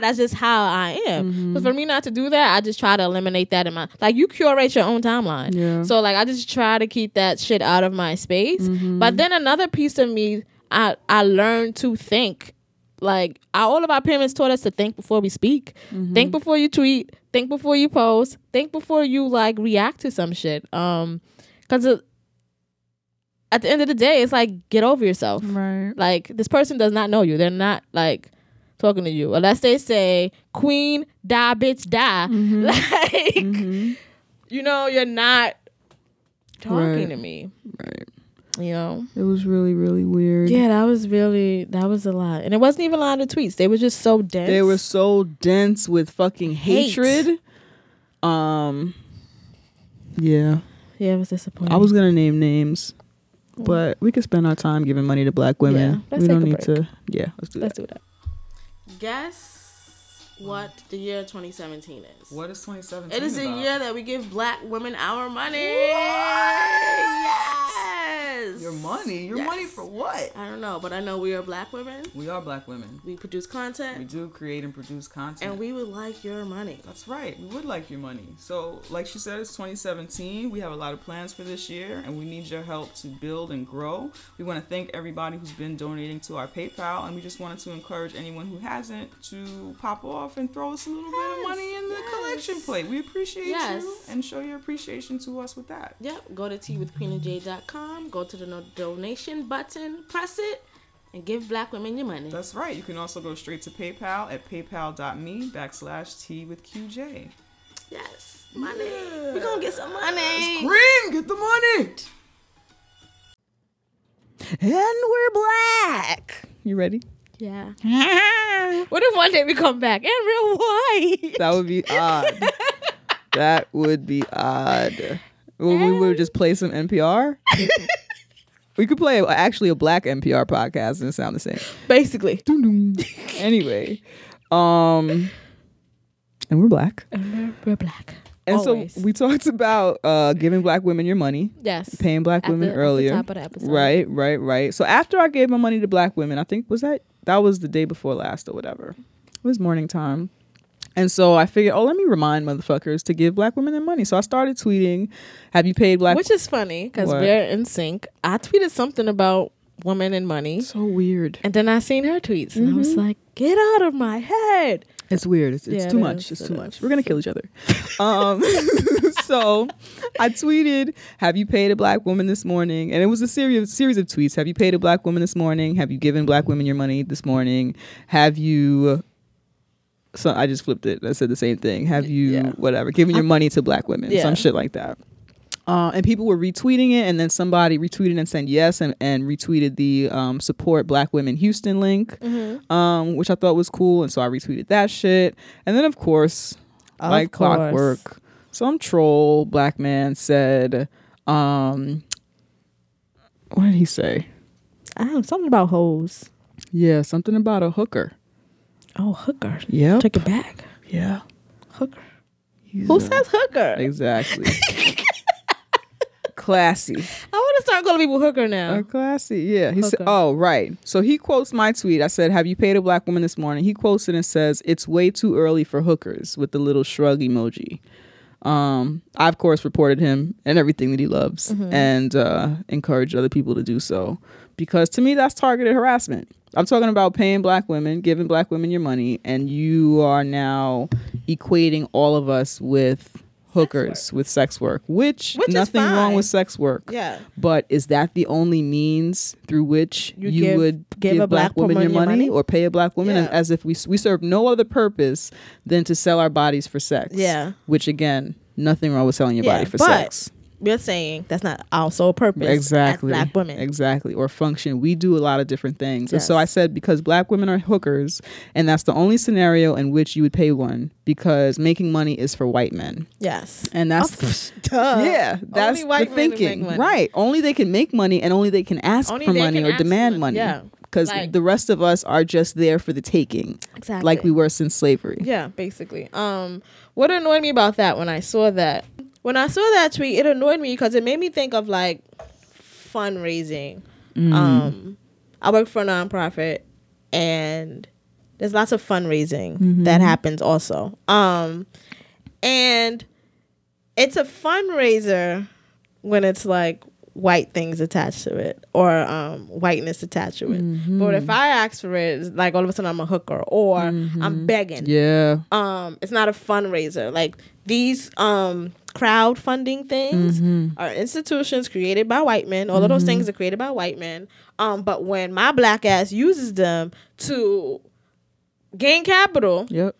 that's just how I am. Mm-hmm. But for me not to do that, I just try to eliminate that in my like you curate your own timeline. Yeah. So like I just try to keep that shit out of my space. Mm-hmm. But then another piece of me I I learned to think like our, all of our parents taught us to think before we speak. Mm-hmm. Think before you tweet, think before you post, think before you like react to some shit. Um cuz at the end of the day it's like get over yourself. Right. Like this person does not know you. They're not like talking to you unless they say queen die bitch die. Mm-hmm. Like mm-hmm. you know you're not talking Right. to me. Right. You know. It was really, really weird. Yeah, that was really that was a lot, and it wasn't even a lot of tweets. They were just so dense. They were so dense with fucking Hate. hatred. Um Yeah. yeah, it was disappointing. I was gonna name names. But we could spend our time giving money to black women. Yeah, let's we take don't a need break. to yeah, let's do Let's that. do that. Guess what the year 2017 is? What is 2017? It is the year that we give black women our money. Yes. Your money? Your Yes. money for what? I don't know, but I know we are black women. We are black women. We produce content, We do create and produce content. and we would like your money. That's right. We would like your money. So, like she said, it's 2017. We have a lot of plans for this year, and we need your help to build and grow. We want to thank everybody who's been donating to our PayPal, and we just wanted to encourage anyone who hasn't to pop off and throw us a little bit of money in the yes. collection plate. We appreciate Yes. you and show your appreciation to us with that. Yep. Go to teawithqueenandj.com. Go to the no- donation button, press it, and give black women your money. That's right. You can also go straight to PayPal at paypal.me backslash T with QJ. yes, money. We're gonna get some money. Green, get the money. And we're black. You ready? Yeah. What if one day we come back and real white? That would be odd. that would be odd. Well, we would just play some NPR. we could play actually a black NPR podcast and it sound the same. Basically. Anyway, um, and we're black. And we're, we're black. And Always. so we talked about uh, giving black women your money, yes. paying black At women the- at the earlier. top of the episode. Right, right, right. So after I gave my money to black women, I think was that that was the day before last or whatever. It was morning time. And so I figured, oh, let me remind motherfuckers to give black women their money. So I started tweeting, "Have you paid black?" Which is funny because we're in sync. I tweeted something about women and money. so weird. And then I seen her tweets and I was like, get out of my head. It's weird. It's, it's Yeah, too it much. is, It's it too is. much. We're gonna kill each other. um, so I tweeted, "Have you paid a black woman this morning?" And it was a series series of tweets. Have you paid a black woman this morning? Have you given black women your money this morning? Have you? So I just flipped it. I said the same thing. Have you Yeah. whatever given your money to black women? Yeah. Some shit like that. Uh, and people were retweeting it, and then somebody retweeted and said yes, and, and retweeted the um, support Black Women Houston link, um, which I thought was cool, and so I retweeted that shit. And then, of course, Of like course. clockwork, some troll black man said, um, "What did he say? I don't know, something about hoes. Yeah, something about a hooker. Oh, hooker. Yeah, Take it back. Yeah, Hooker. He's Who a- says hooker? exactly? Classy. I want to start calling people hooker now. Classy. Yeah. He said, oh, right. So he quotes my tweet. I said, Have you paid a black woman this morning? He quotes it and says, It's way too early for hookers with the little shrug emoji. Um, I, of course, reported him and everything that he loves and uh, encouraged other people to do so because to me, that's targeted harassment. I'm talking about paying black women, giving black women your money, and you are now equating all of us with hookers, with sex work, which, Which nothing wrong with sex work. Yeah. But is that the only means through which You you, give- would give give, a black black, your woman your money, money? or pay a black woman Yeah. as if we we serve no other purpose than to sell our bodies for sex? Yeah. Which again, nothing wrong with selling your Yeah, body for sex. We're saying that's not our sole purpose. Exactly. Black women. Exactly. Or function. We do a lot of different things. And so I said because black women are hookers, and that's the only scenario in which you would pay one because making money is for white men. Yes. And that's Duh. yeah, that's Only white the thinking. make money. Right. Only they can make money and only they can ask Only for money or demand money. money. Yeah. Because Like- the rest of us are just there for the taking. Exactly. Like we were since slavery. Yeah, basically. Um, what annoyed me about that when I saw that, when I saw that tweet, it annoyed me because it made me think of like fundraising. Um, I work for a nonprofit, and there's lots of fundraising that happens also. Um, and it's a fundraiser when it's like white things attached to it or um whiteness attached to it. But if I ask for it, it's like all of a sudden I'm a hooker or I'm begging. Yeah. Um, it's not a fundraiser. Like these um crowdfunding things are institutions created by white men. All of those things are created by white men. Um, but when my black ass uses them to gain capital, Yep.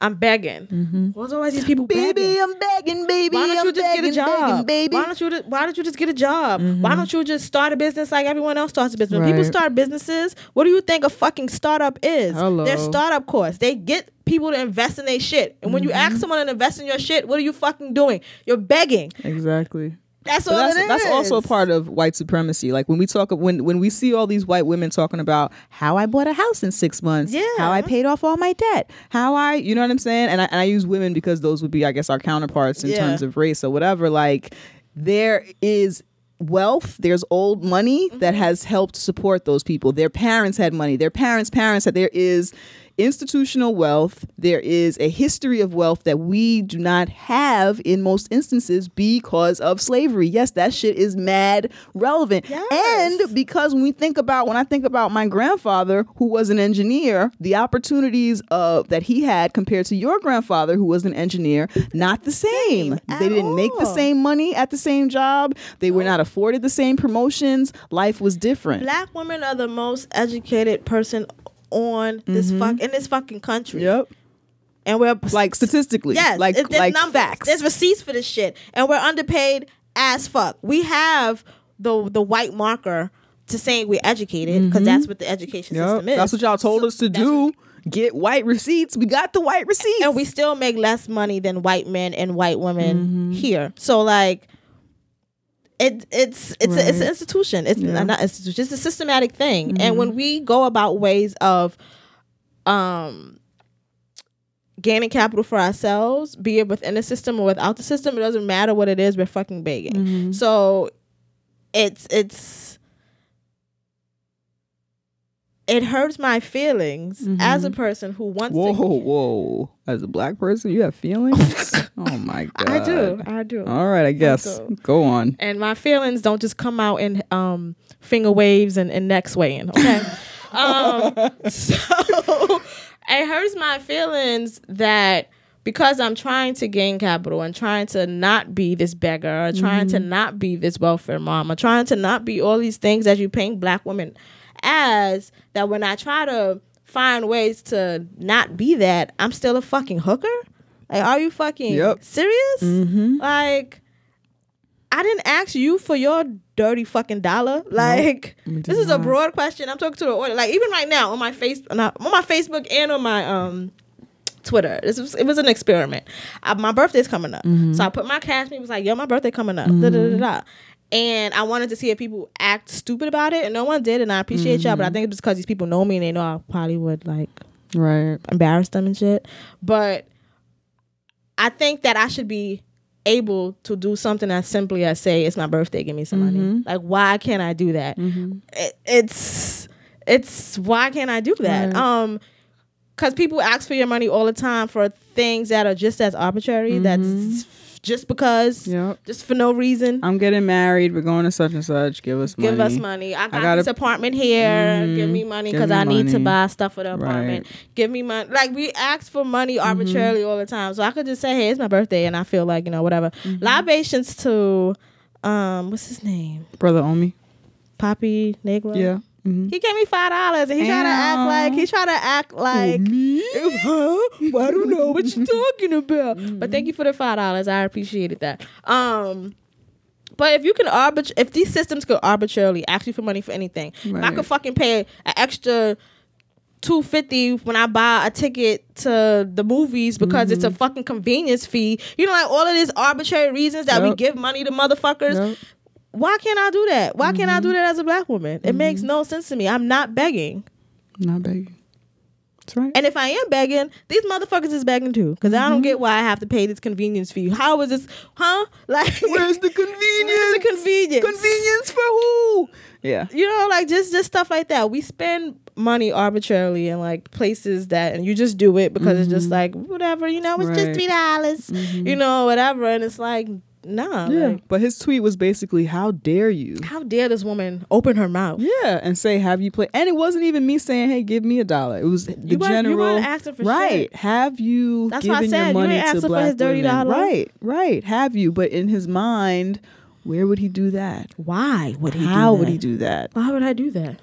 I'm begging. What's always these people begging? I'm begging, baby. Why don't you I'm just get a begging, job, begging, baby. Why don't you? Just, why don't you just get a job? Why don't you just start a business like everyone else starts a business? When people start businesses, what do you think a fucking startup is? Hello. Their startup course. They get people to invest in their shit, and when you Mm-hmm. ask someone to invest in your shit, what are you fucking doing? You're begging. Exactly. That's all that's that's also a part of white supremacy. Like when we talk when when we see all these white women talking about how I bought a house in six months, Yeah. how I paid off all my debt, how I you know what I'm saying, and I, and I use women because those would be I guess our counterparts in Yeah. terms of race or whatever. Like there is wealth there's old money that Mm-hmm. has helped support those people their parents had money their parents parents had there is institutional wealth. There is a history of wealth that we do not have in most instances because of slavery. Yes that shit is mad relevant. Yes. and because when we think about when i think about my grandfather who was an engineer the opportunities uh, that he had compared to your grandfather who was an engineer not the same at they didn't make the same money at the same job. They were not afforded the same promotions. Life was different. Black women are the most educated person on this fuck in this fucking country. Mm-hmm. yep And we're like statistically Yes, like there's like numbers. facts There's receipts for this shit, and we're underpaid as fuck. We have the the white marker to saying we're educated because that's what the education Mm-hmm. Yep. system is. that's what y'all told So us to do get white receipts we got the white receipts and we still make less money than white men and white women Mm-hmm. here. So like. It, it's it's a, it's an institution. It's Yeah. not institution. It's a systematic thing. And when we go about ways of um gaining capital for ourselves, be it within the system or without the system, it doesn't matter what it is. We're fucking begging. So it's it's it hurts my feelings as a person who wants whoa to. whoa whoa. as a black person you have feelings oh my god I do, I do. all right i guess do. go on and my feelings don't just come out in um finger waves and, and neck swaying okay um so it hurts my feelings that because I'm trying to gain capital and trying to not be this beggar or trying to not be this welfare mom or trying to not be all these things that you paint black women as that when I try to find ways to not be that, I'm still a fucking hooker? Like, are you fucking Yep. serious? Mm-hmm. Like, I didn't ask you for your dirty fucking dollar. Like, we this is a broad question. I'm talking to the audience. Like, even right now on my face, on my Facebook and on my um Twitter. This was it was an experiment. Uh, my birthday's coming up, Mm-hmm. so I put my cash. Me it was like, "Yo, my birthday coming up." Da, da, da, da. And I wanted to see if people act stupid about it, and no one did. And I appreciate y'all, but Mm-hmm. I think it's because these people know me and they know I probably would like Right. embarrass them and shit. But I think that I should be able to do something as simply as say it's my birthday, give me some Mm-hmm. money. Like why can't I do that? It, it's it's why can't I do that? Right. Um cuz people ask for your money all the time for things that are just as arbitrary that's just because Mm-hmm. Yep. just for no reason. I'm getting married. We're going to such and such. Give us money. Give us money. I got gotta- this apartment here. Mhm. Give me money because I need to buy stuff for the apartment. Right. Mm-hmm. Give me money. Like we ask for money arbitrarily all the time. So I could just say, "Hey, it's my birthday," and I feel like you know whatever. Mm-hmm. Libations to, um, what's his name? Brother Omi. Poppy Negro. Yeah. Mm-hmm. He gave me five dollars, and he tried to act like he tried to act like. me? Huh? I don't know what you're talking about. But thank you for the five dollars. I appreciated that. Um, but if you can arbit, if these systems could arbitrarily ask you for money for anything, if I could fucking pay an extra two fifty when I buy a ticket to the movies because it's a fucking convenience fee. You know, like all of these arbitrary reasons that we give money to motherfuckers. Yep. Why can't I do that? Why can't I do that as a black woman? It makes Mm-hmm. no sense to me. I'm not begging. Not begging. That's right. And if I am begging, these motherfuckers is begging too. Because I Mm-hmm. don't get why I have to pay this convenience fee. How is this? Huh? Like, Where's the where's the convenience? convenience? Convenience for who? Yeah. You know, like just just stuff like that. We spend money arbitrarily in like places that, and you just do it because it's just like whatever. You know, it's just Mm-hmm. Right. three dollars. You know, whatever. And it's like, nah. Yeah. like, but his tweet was basically, "How dare you?" how dare this woman open her mouth? Yeah, and say, "Have you played?" And it wasn't even me saying, "Hey, give me a dollar." It was the you general. weren't asking for right? shit. Have you That's given your you money ain't to black his dirty women? dollar. Right, right. Have you? But in his mind, where would he do that? Why would he? How do would that? he do that? Why would I do that?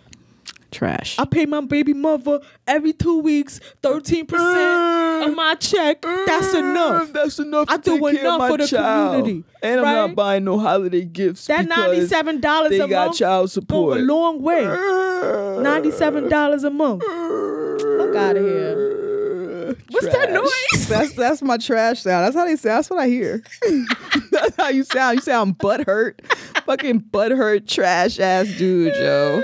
Trash. I pay my baby mother every two weeks, thirteen percent of my check. That's mm, enough. That's enough. I to do take care of enough my for the child. community, and I'm not buying no holiday gifts. That because ninety-seven dollars They a got month child go support. a long way. Ninety-seven dollars a month. Fuck out of here. What's that noise? That's that's my trash sound. That's how they sound. That's what I hear. that's how you sound. You sound butthurt. Fucking butthurt trash ass dude, yo.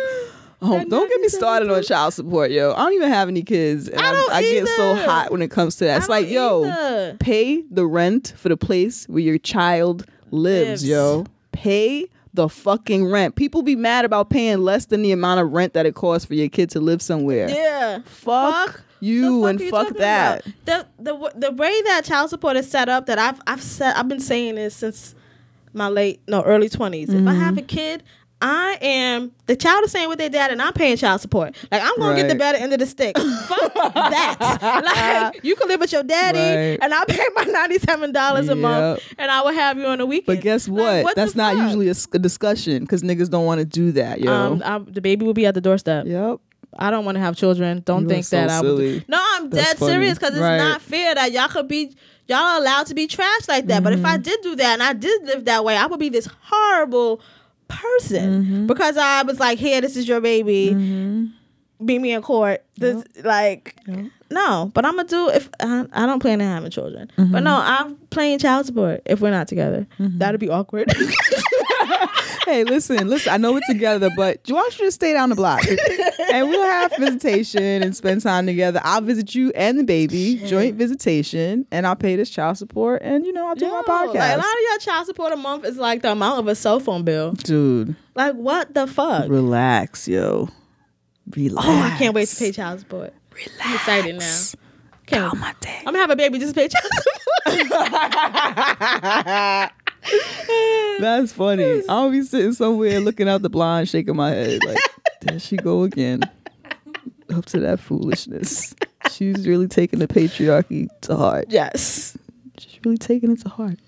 Oh, don't get me started on child support, yo. I don't even have any kids. And I I get so hot when it comes to that. It's like, yo, either. pay the rent for the place where your child lives, Lives. yo. Pay the fucking rent. People be mad about paying less than the amount of rent that it costs for your kid to live somewhere. Yeah. Fuck, The you fuck and you fuck that. about? The the the way that child support is set up that I've I've said I've been saying this since my late no early 20s. If I have Mm-hmm. a kid, I am the child is staying with their dad and I'm paying child support. Like I'm gonna get the better end of the stick. Fuck that. Like you can live with your daddy Right. and I'll pay my ninety seven dollars a month and I will have you on the weekend. But guess Like, what? That's not fuck? usually a discussion because niggas don't want to do that, yo. um I, the baby will be at the doorstep. yep. I don't want to have children. Don't You think so that I would. No, I'm That's dead funny. serious because it's Right. not fair that y'all could be y'all are allowed to be trash like that. But if Mm-hmm. I did do that and I did live that way, I would be this horrible person Mm-hmm. because I was like, "Here, this is your baby. Meet me in court." This like. No, but I'm gonna do if I, I don't plan on having children. Mm-hmm. But no, I'm playing child support if we're not together. That'd be awkward. Hey, listen, listen. I know we're together, but why don't you just stay down the block and we'll have visitation and spend time together. I'll visit you and the baby, joint visitation, and I'll pay this child support, and you know I'll do my Yo, podcast. Like a lot of your child support a month is like the amount of a cell phone bill. Dude, Like what the fuck? relax, yo. Relax. Oh, I can't wait to pay child support. I'm excited now. Can't Calm my day. I'm gonna have a baby just to pay child support. That's funny. I'll be sitting somewhere looking out the blind, shaking my head like, there she go again. Up to that foolishness. She's really taking the patriarchy to heart. yes. She's really taking it to heart.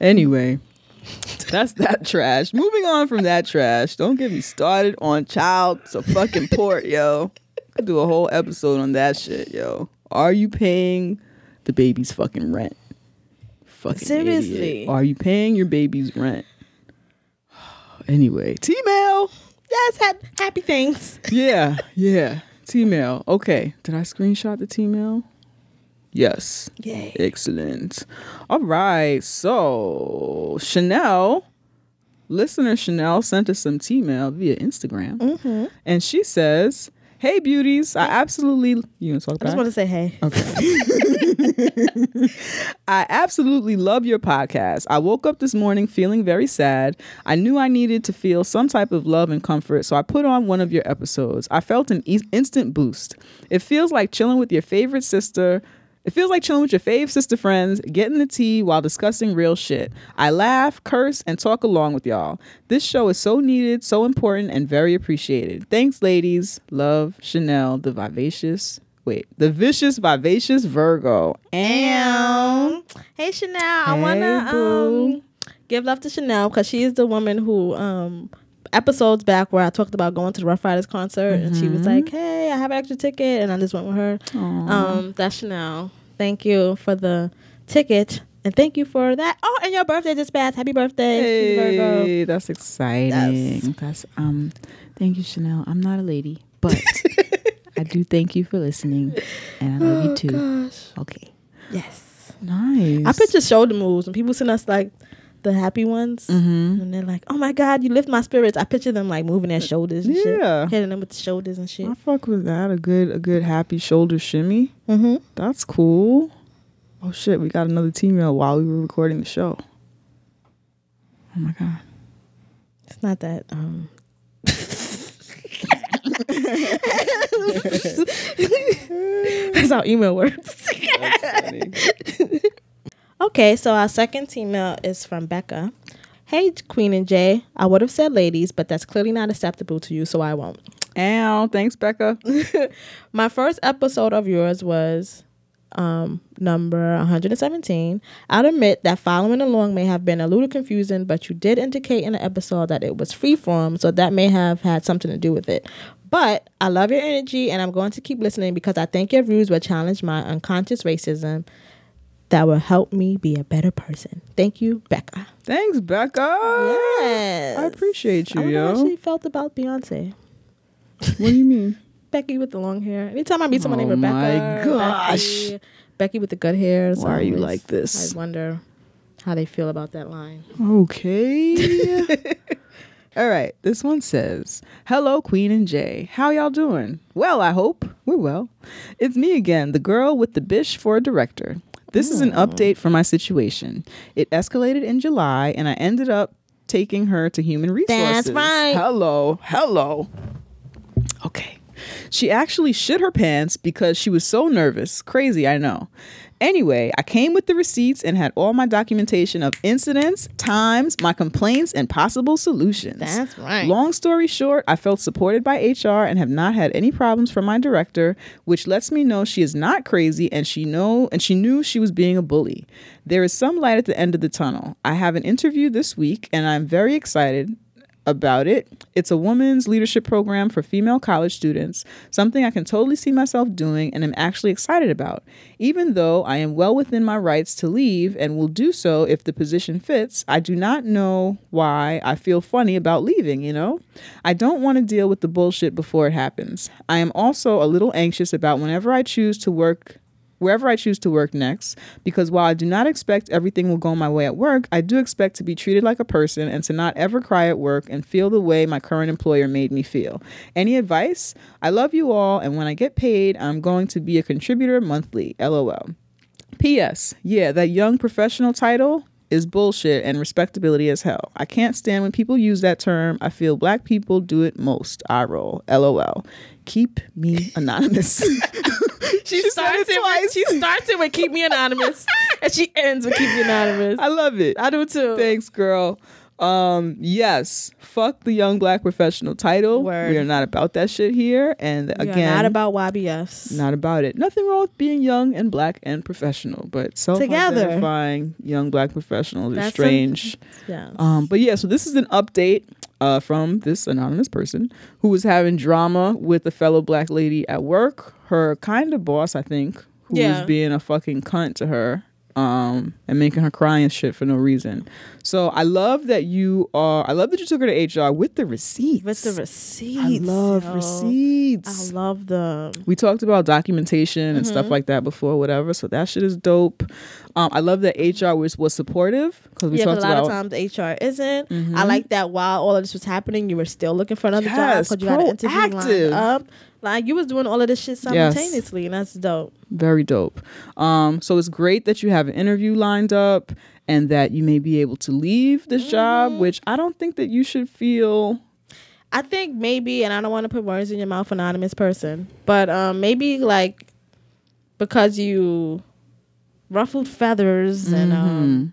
Anyway, that's that trash. Moving on from that trash. Don't get me started on child to fucking port, yo. I could do a whole episode on that shit, yo. Are you paying the baby's fucking rent? Fucking Seriously. idiot. Are you paying your baby's rent? Anyway, T-mail. Yes, ha- happy things. Yeah, yeah. T-mail. Okay. Did I screenshot the T-mail? Yes. Yay. Excellent. All right. So Chanel, listener Chanel sent us some T-mail via Instagram, Mm-hmm. and she says, "Hey, beauties, I absolutely you want to talk I just want to say hey. Okay. I absolutely love your podcast. I woke up this morning feeling very sad. I knew I needed to feel some type of love and comfort, so I put on one of your episodes. I felt an e- instant boost. It feels like chilling with your favorite sister. It feels like chilling with your fave sister friends, getting the tea while discussing real shit. I laugh, curse, and talk along with y'all. This show is so needed, so important, and very appreciated. Thanks, ladies. Love, Chanel, the vivacious. Wait, the vicious, vivacious Virgo. Um, hey Chanel, I Hey, wanna boo. um give love to Chanel because she is the woman who um episodes back where I talked about going to the Ruff Ryders concert and she was like, "Hey, I have an extra ticket," and I just went with her. Um, that's Chanel. Thank you for the ticket and thank you for that. Oh, and your birthday just passed. Happy birthday. Hey, that's exciting. That's um thank you, Chanel. I'm not a lady, but I do thank you for listening. And I love you too. Gosh, Okay. yes. Nice. I picture shoulder moves when people send us like the happy ones. mm-hmm. And they're like, "Oh my God, you lift my spirits." I picture them like moving their shoulders, and Yeah. shit, hitting them with the shoulders and shit. I fuck with that. A good a good happy shoulder shimmy. Mm-hmm. That's cool. Oh shit, we got another T-mail while we were recording the show. Oh my god. It's not that. Um, that's how email works. okay, so our second email is from Becca. Hey, Queen and Jay. I would have said ladies, but that's clearly not acceptable to you, so I won't. Ow, thanks, Becca. My first episode of yours was um, number 117. I'll admit that following along may have been a little confusing, but you did indicate in the episode that it was freeform, so that may have had something to do with it. But I love your energy, and I'm going to keep listening because I think your views will challenge my unconscious racism that will help me be a better person. Thank you, Becca. Thanks, Becca. Yes. I appreciate you, I yo. how she felt about Beyonce. What do you mean? Becky with the long hair. Anytime I meet someone Oh named Rebecca, my gosh. Becky, Becky with the good hair. Why are you like this? I wonder how they feel about that line. Okay. All right. This one says, Hello, Queen and Jay. How y'all doing? Well, I hope. We're well. It's me again, the girl with the bish for a director. This is an hmm. update for my situation. It escalated in July, and I ended up taking her to human resources. That's right. Hello. Hello. Okay. She actually shit her pants because she was so nervous. Crazy, I know. Anyway, I came with the receipts and had all my documentation of incidents, times, my complaints, and possible solutions. That's right. Long story short, I felt supported by HR and have not had any problems from my director, which lets me know she is not crazy and she know and she knew she was being a bully. There is some light at the end of the tunnel. I have an interview this week and I'm very excited about it. It's a women's leadership program for female college students, something I can totally see myself doing and am actually excited about. Even though I am well within my rights to leave and will do so if the position fits, I do not know why I feel funny about leaving, you know? I don't want to deal with the bullshit before it happens. I am also a little anxious about whenever I choose to work wherever I choose to work next, because while I do not expect everything will go my way at work, I do expect to be treated like a person and to not ever cry at work and feel the way my current employer made me feel. Any advice? I love you all, and when I get paid, I'm going to be a contributor monthly. LOL. P.S. Yeah, that young professional title is bullshit and respectability as hell. I can't stand when people use that term. I feel black people do it most. I roll. LOL. Keep me anonymous. She, said starts it it twice. with, she starts it with "Keep Me Anonymous" and she ends with "Keep Me Anonymous." I love it. I do too. Thanks, girl. Um, yes, fuck the young black professional title. Word. We are not about that shit here. And We again, not about YBS. not about it. Nothing wrong with being young and black and professional, but self-identifying young black professionals is That's strange. Yes. Um, but yeah, so this is an update uh, from this anonymous person who was having drama with a fellow black lady at work. Her kind of boss, I think, who Yeah. was being a fucking cunt to her um, and making her cry and shit for no reason. So I love that you are. I love that you took her to HR with the receipts. With the receipts. I love yo. receipts. I love them. we talked about documentation and stuff like that before, whatever. So that shit is dope. Um, I love that HR was was supportive because we yeah, talked a lot about of times HR isn't. I like that while all of this was happening, you were still looking for another Yes, job because you had an interview lined up. Like you was doing all of this shit Yes. simultaneously, and that's dope. Very dope. Um, so it's great that you have an interview lined up and that you may be able to leave this job, Mm-hmm. which I don't think that you should feel. I think maybe, and I don't want to put words in your mouth, anonymous person, but um, maybe like because you ruffled feathers and um,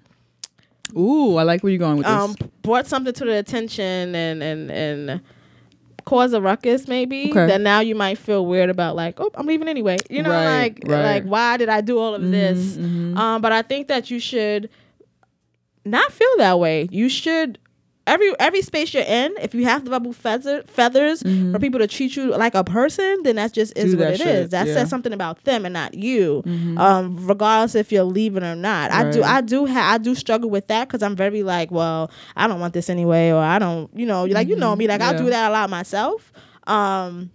Ooh, I like where you're going with this. um, brought something to the attention and and and cause a ruckus maybe Okay. then now you might feel weird about like oh i'm leaving anyway you know Right, like right. like why did i do all of this mhm. um but i think that you should not feel that way you should every every space you're in if you have to ruffle feather, feathers for people to treat you like a person then that's just is Mm-hmm. Do what that it shit, is. that yeah. Mm-hmm. says something about them and not you um regardless if you're leaving or not i do i do ha- i do struggle with that because i'm very like well i don't want this anyway or i don't you know like you know me like i'll Mm-hmm. Do that a lot myself um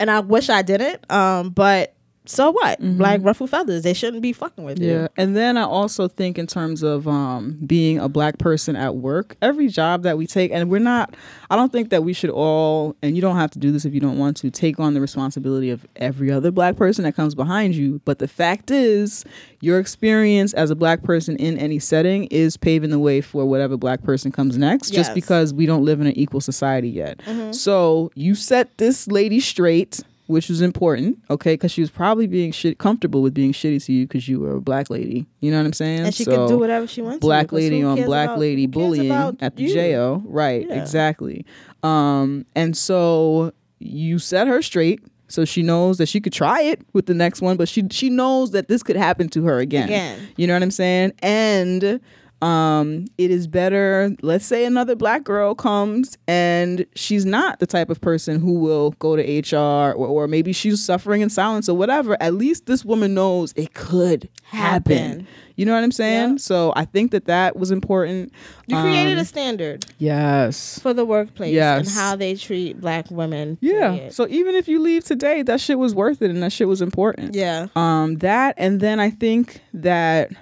and i wish i didn't um but so what like ruffle feathers they shouldn't be fucking with Mm-hmm. Yeah. And then I also think in terms of um, being a black person at work, every job that we take, and we're not, I don't think that we should all, and you don't have to do this if you don't want to, take on the responsibility of every other black person that comes behind you. But the fact is, your experience as a black person in any setting is paving the way for whatever black person comes next, just because we don't live in an equal society yet. So you set this lady straight which was important, okay, because she was probably being shit comfortable with being shitty to you because you were a black lady. You know what I'm saying? and she So, can do whatever she wants to, Black 'cause lady on black about- lady bullying at the you? jail, right? Yeah. Exactly. Um, and so you set her straight. So she knows that she could try it with the next one, but she she knows that this could happen to her again. Again. You know what I'm saying? And um it is better let's say another black girl comes and she's not the type of person who will go to hr or, or maybe she's suffering in silence or whatever. At least this woman knows it could happen, Happen. you know what i'm saying? So i think that that was important. You created Um, a standard yes. for the workplace Yes. and how they treat black women yeah. period. so even if you leave today that shit was worth it and that shit was important. Yeah. Um that and then i think that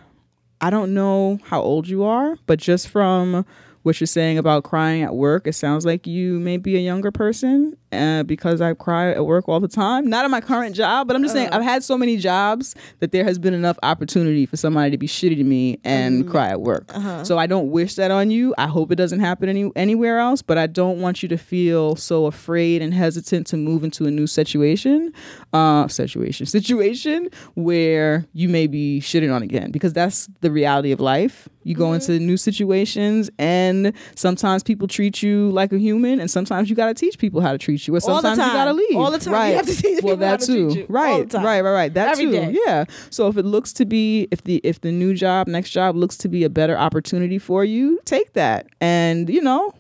i don't know how old you are but just from what you're saying about crying at work. It sounds like you may be a younger person uh, because i cry at work all the time. Not in my current job but i'm just saying i've had so many jobs that there has been enough opportunity for somebody to be shitty to me and cry at work. So i don't wish that on you. I hope it doesn't happen any, anywhere else but i don't want you to feel so afraid and hesitant to move into a new situation uh situation situation where you may be shitting on again because that's the reality of life you go into new situations and sometimes people treat you like a human and sometimes you got to teach people how to treat you or sometimes you got to leave. All the time. You have to teach well people how that to too. treat you. All right the time. right right right. That Every too. day. yeah. So if it looks to be if the if the new job next job looks to be a better opportunity for you take that. And you know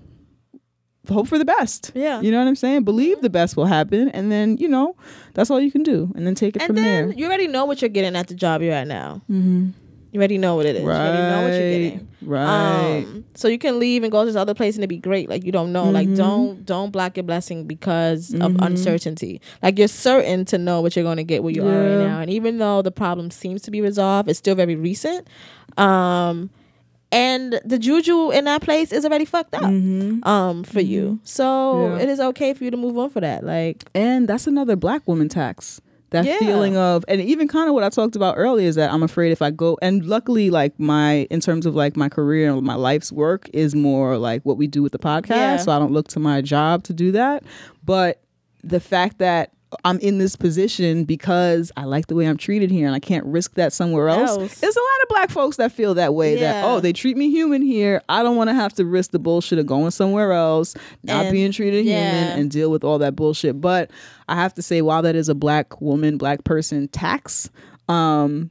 hope for the best. Yeah. you know what i'm saying? Believe the best will happen and then you know that's all you can do and then take it and from then there. you already know what you're getting at the job you're at now. Mm-hmm. You already know what it is right you already know what you're getting right Um, so you can leave and go to this other place and it'd be great. Like you don't know. Mm-hmm. Like don't don't block your blessing because of uncertainty. Like you're certain to know what you're going to get where you are right now. And even though the problem seems to be resolved, it's still very recent. Um, and the juju in that place is already fucked up. Um, for you. So Mm-hmm. Yeah. it is okay for you to move on for that. Like and that's another black woman tax that Yeah. feeling of and even kind of what i talked about earlier is that i'm afraid if i go and luckily like my in terms of like my career and my life's work is more like what we do with the podcast Yeah. so i don't look to my job to do that but the fact that I'm in this position because I like the way I'm treated here and I can't risk that somewhere else. Else. There's a lot of black folks that feel that way that, oh, they treat me human here. I don't want to have to risk the bullshit of going somewhere else, not And- being treated yeah. human, and deal with all that bullshit. But I have to say, while that is a black woman, black person tax, um,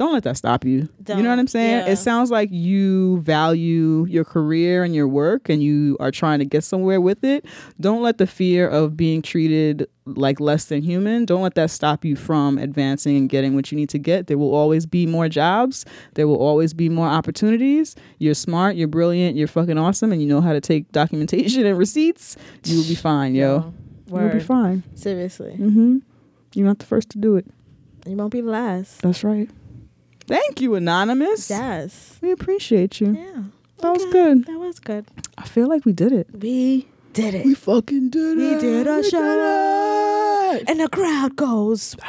don't let that stop you. you know what I'm saying? yeah. It sounds like you value your career and your work and you are trying to get somewhere with it. Don't let the fear of being treated like less than human, don't let that stop you from advancing and getting what you need to get. There will always be more jobs. There will always be more opportunities. You're smart, you're brilliant, you're fucking awesome and you know how to take documentation and receipts. You will be fine, yo. You'll be fine. Seriously. Mhm. You're not the first to do it. You won't be the last. That's right. Thank you, Anonymous. Yes. We appreciate you. Yeah. That was good. That was good. I feel like we did it. We did it. We fucking did We it. We did our We show. it. And the crowd goes.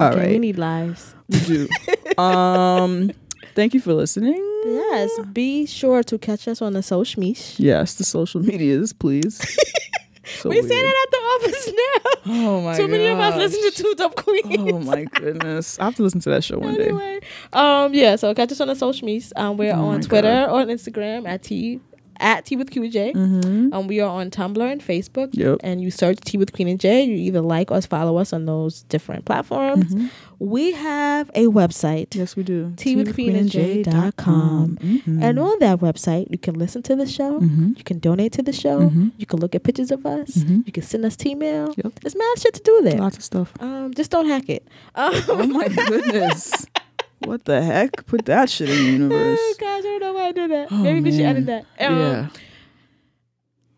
All okay, right, We need lives. we do. um, thank you for listening. Yes. Be sure to catch us on the social media. Yes, the social medias, please. So we say that at the office now. Oh my Too many of us listen to Two Dope Queens. Oh my goodness, I have to listen to that show one day. um, yeah. So catch us on the social medias. Um, we're Oh on Twitter God. or Instagram at T at T with QJ. Mm-hmm. Um, we are on Tumblr and Facebook. Yep. And you search Tea with Queen and J. You either like or follow us on those different platforms. Mm-hmm. We have a website. Yes, we do. With Queen and J dot com. And on that website, you can listen to the show. Mhm. You can donate to the show. Mhm. You can look at pictures of us. Mhm. You can send us email. Yep. There's mad shit to do there. lots of stuff. Um, just don't hack it. Um, Oh my goodness. What the heck? Put that shit in the universe. Oh gosh, I don't know why I did that. Oh, Maybe we should edit that. Um, yeah.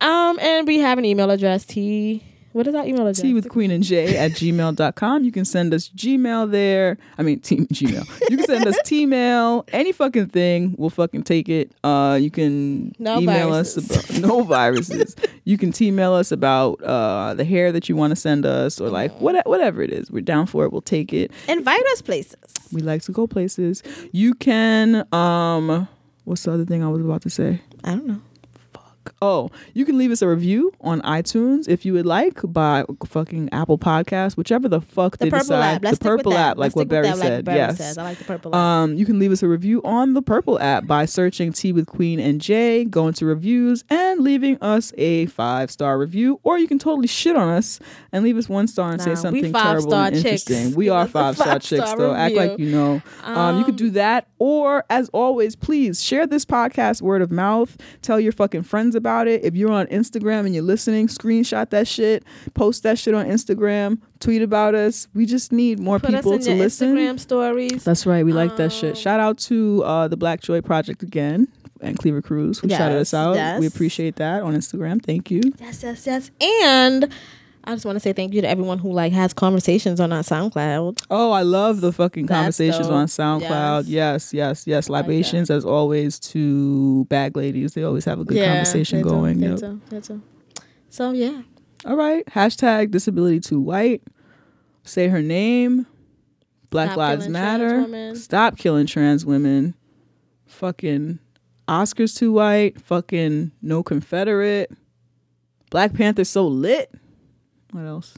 Um, and we have an email address. T. What is our email address? Tea with Queen and J at gmail.com. You can send us Gmail there. I mean, team Gmail. You can send us T-mail, any fucking thing. We'll fucking take it. Uh, you can No email viruses. us about no viruses. you can T-mail us about uh, the hair that you want to send us or like what, whatever it is. We're down for it. We'll take it. Invite us places. We like to go places. You can um what's the other thing I was about to say? I don't know. Oh, you can leave us a review on iTunes if you would like by fucking Apple Podcast, whichever the fuck The they purple decide. app. Let's the purple app, like Let's what Barry that, like said. Barry yes. says. I like the purple app. Um, you can leave us a review on the Purple app by searching Tea with Queen and Jay, going to reviews, and leaving us a five star review. Or you can totally shit on us and leave us one star and Nah, say something terrible and chicks. interesting. We Give are five star chicks, though. Act like you know. Um, you could Um, do that, or as always, please share this podcast word of mouth. Tell your fucking friends about it. If you're on Instagram and you're listening, screenshot that shit, post that shit on Instagram, tweet about us. We just need more Put people to listen. Instagram stories. That's right. We like that Um, shit. Shout out to uh, the Black Joy Project again and Kleaver Cruz who shouted us out. yes. We appreciate that on Instagram. Thank you. Yes, yes, yes. And I just want to say thank you to everyone who like has conversations on our SoundCloud. Oh, I love the fucking That's conversations dope. on SoundCloud. Yes, yes, yes. that. Libations, as always, to bag ladies. They always have a good conversation they going. Yep. do, they. So yeah, All right. Hashtag Disability Too White. Say her name. Black Stop Lives Matter. Stop killing trans women. Fucking Oscars too white. Fucking no Confederate. Black Panther's so lit. What else?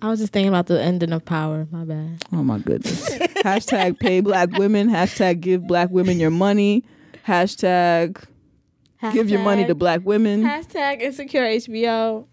I was just thinking about the ending of Power. My bad. Oh my goodness. Hashtag pay black women. Hashtag give black women your money. Hashtag give your money to black women. Hashtag insecure HBO.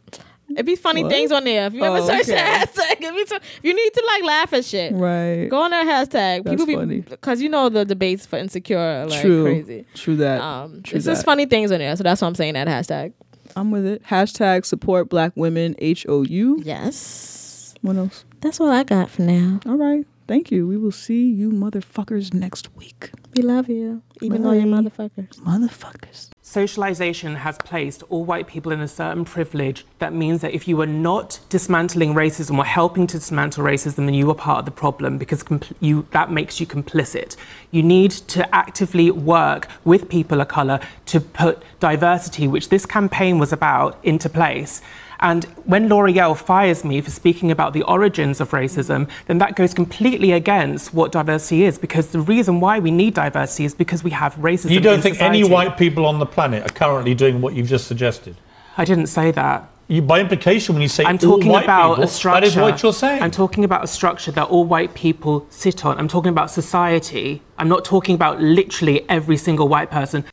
It'd be funny What? things on there. If you ever Oh, search okay. that hashtag, it'd be so, if you need to like laugh at shit, Right. go on that hashtag. That's People be funny. because you know the debates for insecure are like True. crazy. True that. Um, True it's just funny things on there, so that's why I'm saying that hashtag. I'm with it. Hashtag support black women. H O U. Yes, What else? that's all I got for now. All right. Thank you. We will see you motherfuckers next week. We love you, even though you're motherfuckers. Motherfuckers. Socialization has placed all white people in a certain privilege that means that if you are not dismantling racism or helping to dismantle racism, then you are part of the problem because compl- you, that makes you complicit. You need to actively work with people of color to put diversity, which this campaign was about, into place. And when L'Oreal fires me for speaking about the origins of racism, then that goes completely against what diversity is. Because the reason why we need diversity is because we have racism. You don't in think society. any white people on the planet are currently doing what you've just suggested? I didn't say that. you, by implication, when you say I'm all talking white about people, a structure. that is what you're saying. I'm talking about a structure that all white people sit on. I'm talking about society. I'm not talking about literally every single white person.